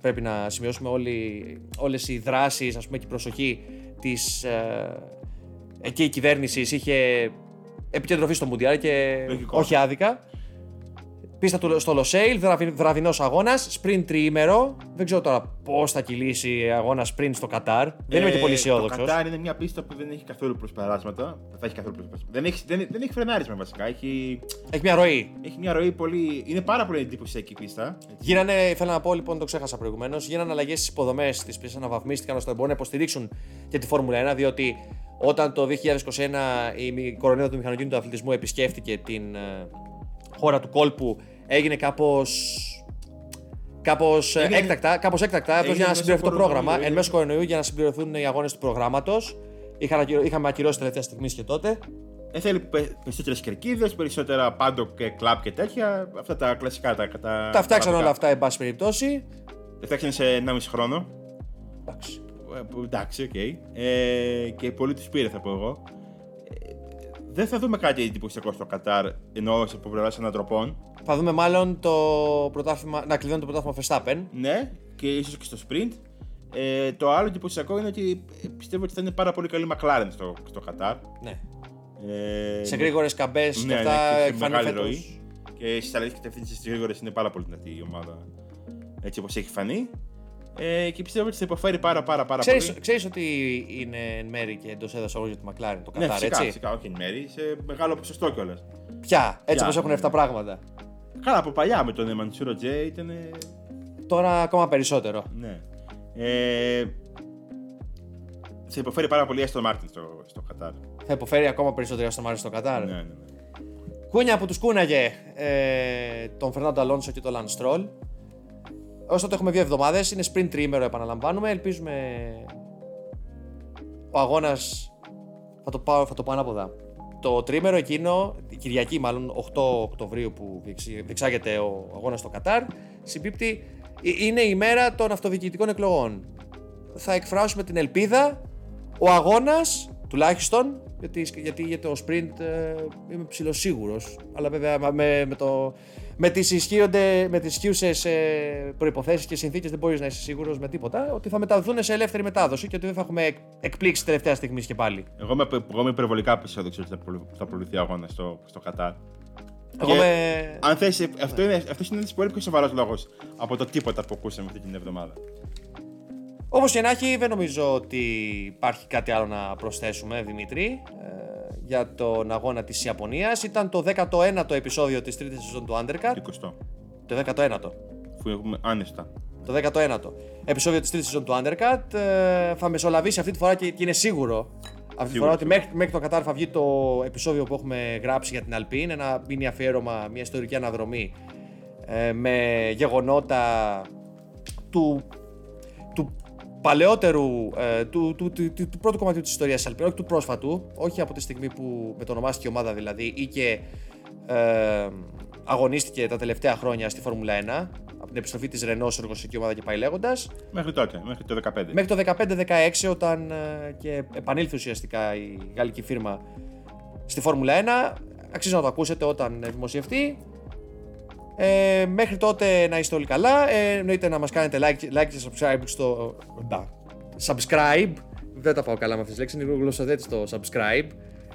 Πρέπει να σημειώσουμε όλοι, όλες οι δράσεις, ας πούμε και η προσοχή της ε, εκεί η κυβέρνηση είχε επικεντρωθεί στο Μουντιάλ και Λογικό. όχι άδικα. Πίστα του, στο Λοσέιλ, βραδινός αγώνας, sprint τριήμερο. Δεν ξέρω τώρα πώς θα κυλήσει αγώνα sprint στο Κατάρ. Δεν είμαι και πολύ αισιόδοξος. Ε, Το Κατάρ είναι μια πίστα που δεν έχει καθόλου προσπεράσματα. Δεν θα έχει καθόλου προσπεράσματα. Δεν έχει, δεν, δεν έχει φρενάρισμα βασικά. Έχει, Έχει μια ροή. έχει μια ροή πολύ. Είναι πάρα πολύ εντυπωσιακή πίστα. Έτσι. Γίνανε, θέλω να πω λοιπόν, το ξέχασα προηγουμένως, γίνανε αλλαγές στις υποδομές της πίστας, αναβαθμίστηκαν ώστε να μπορούν να υποστηρίξουν και τη Φόρμουλα 1, διότι όταν το 2021 η μη- κορονοϊό του μηχανοκίνητου του αθλητισμού επισκέφτηκε την ε, χώρα του κόλπου, έγινε κάπω. Κάπως Έγινε- έκτακτα, κάπως έκτακτα Έγινε για να μέσω συμπληρωθεί το κορονοϊού, πρόγραμμα. Εν έγινε. μέσω κορονοϊού για να συμπληρωθούν οι αγώνες του προγράμματος. Είχαμε ακυρώσει τελευταία στιγμή και τότε. Δεν θέλει περισσότερες κερκίδες, περισσότερα paddock και κλαμπ και τέτοια. Αυτά τα κλασικά. Τα, τα, Τα φτιάξαν τα όλα αυτά, εν πάση περιπτώσει. Τα φτιάξαν σε 1,5 χρόνο. Εντάξει. Ε, που Εντάξει, οκ. Ε, και πολύ τους πήρε, θα πω εγώ. Ε, δεν θα δούμε κάτι εντυπωσιακό στο Κατάρ, εννοώ από πλευράς ανατροπών. Θα δούμε μάλλον το πρωτάθλημα, να κλειδώνει το πρωτάθλημα Verstappen. Ναι, και ίσως και στο sprint. Ε, το άλλο εντυπωσιακό είναι ότι ε, πιστεύω ότι θα είναι πάρα πολύ καλή McLaren στο, στο Κατάρ. Ναι. Ε, Σε γρήγορες καμπές και ναι, αυτά ναι, και σε εκφανεί μεγάλη φέτος. ροή. Και στις αλλαγές κατευθύνσεις τη γρήγορες είναι πάρα πολύ δυνατή η ομάδα. Έτσι όπως έχει φανεί. Ε, και πιστεύω ότι θα υποφέρει πάρα πάρα πάρα Ξέρεις, πολύ. ξέρεις ότι είναι εν μέρη και εντός έδρα αγώνα για τη McLaren το Ναι, Κατάρ, φυσικά, έτσι; φυσικά, όχι εν μέρη, σε μεγάλο ποσοστό κιόλας. Πια, έτσι Πια, όπως έχουν ναι. αυτά πράγματα. Καλά, από παλιά με τον Μαντσούρο Τζέ ήταν. Τώρα ακόμα περισσότερο. Ναι. Ε, θα υποφέρει πάρα πολύ η Aston Martin στο, στο Κατάρ. Θα υποφέρει ακόμα περισσότερο στο Μάρι στο Κατάρ. Ναι, ναι, ναι. Κούνια που τους κούναγε ε, τον Φερνάντο Αλόνσο και τον Λαν Στρόλ. Ω τότε έχουμε δύο εβδομάδες. Είναι sprint τρίμερο, επαναλαμβάνουμε. Ελπίζουμε ο αγώνας. Θα το πάω, θα το πάω ανάποδα. Το τρίμερο εκείνο, η Κυριακή μάλλον, 8 Οκτωβρίου που διεξ- διεξάγεται ο αγώνας στο Κατάρ, συμπίπτει, ε, είναι η μέρα των αυτοδιοικητικών εκλογών. Θα εκφράσουμε την ελπίδα ο αγώνας, τουλάχιστον, γιατί, γιατί για το sprint ε, είμαι ψηλοσίγουρος, αλλά βέβαια με, με, το, με τις, ισχύοντε, με τις ισχύουσες ε, προϋποθέσεις και συνθήκες δεν μπορείς να είσαι σίγουρος με τίποτα, ότι θα μεταδοθούν σε ελεύθερη μετάδοση και ότι δεν θα έχουμε εκ- εκπλήξει τελευταία στιγμή και πάλι. Εγώ είμαι, εγώ είμαι υπερβολικά αισιόδοξο ότι θα προλου- θα προλουθεί αγώνα στο, στο Κατάρ. Εγώ Και με... Αν θες, αυτό είναι, αυτός είναι ένας πολύ πιο σοβαρός λόγος από το τίποτα που ακούσαμε αυτή την εβδομάδα. Όπως και να έχει, δεν νομίζω ότι υπάρχει κάτι άλλο να προσθέσουμε, Δημήτρη, ε, για τον αγώνα της Ιαπωνίας. Ήταν το 19ο επεισόδιο της τρίτης σεζόν του Undercut. 20. Το 19ο. Αφού έχουμε άνεστα. Το 19ο επεισόδιο της τρίτης σεζόν του Undercut. Ε, θα μεσολαβήσει αυτή τη φορά και, και είναι σίγουρο αυτή τη φορά ότι μέχρι, μέχρι το Κατάρ θα βγει το επεισόδιο που έχουμε γράψει για την Alpine. Ένα μήνυ αφιέρωμα, μια ιστορική αναδρομή ε, με γεγονότα του, του παλαιότερου, ε, του, του, του, του, του πρώτου κομματιού της ιστορίας της Alpine, όχι του πρόσφατου, όχι από τη στιγμή που μετονομάστηκε η ομάδα δηλαδή ή και ε, αγωνίστηκε τα τελευταία χρόνια στη Φόρμουλα 1, από την επιστροφή της Renault σε εργοσιακή ομάδα και πάει λέγοντας, Μέχρι τότε, μέχρι το 15. Μέχρι το 15-16 όταν ε, και επανήλθε ουσιαστικά η γαλλική φίρμα στη Φόρμουλα 1 αξίζει να το ακούσετε όταν δημοσιευτεί. Ε, μέχρι τότε να είστε όλοι καλά. Ε, εννοείται να μας κάνετε like, like και subscribe στο... Subscribe. Δεν τα πάω καλά με αυτές τις λέξεις, είναι γλωσσοδέτη το subscribe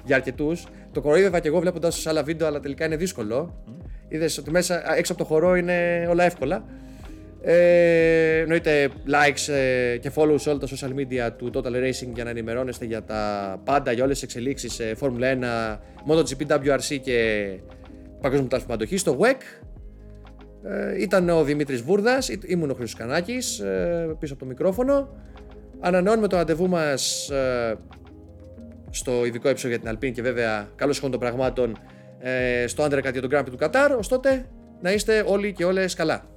για αρκετούς. Το κοροϊδεύα και εγώ βλέποντας σε άλλα βίντεο, αλλά τελικά είναι δύσκολο. Mm. Είδες ότι μέσα έξω από το χορό είναι όλα εύκολα. Ε, εννοείται likes ε, και follow σε όλα τα social media του Total Racing για να ενημερώνεστε για τα πάντα, για όλες τις εξελίξεις σε Formula 1, MotoGP, WRC και Παγκόσμιο Πρωτάθλημα Αντοχή στο WEC. Ε, ήταν ο Δημήτρης Βούρδας, ήμουν ο Χρήστος Κανάκης ε, πίσω από το μικρόφωνο. Ανανεώνουμε το ραντεβού μας ε, στο ειδικό επεισόδιο για την Alpine και βέβαια καλώς χώρο των πραγμάτων ε, στο Undercut για τον Grand Prix του Κατάρ. Ωστότε να είστε όλοι και όλες καλά.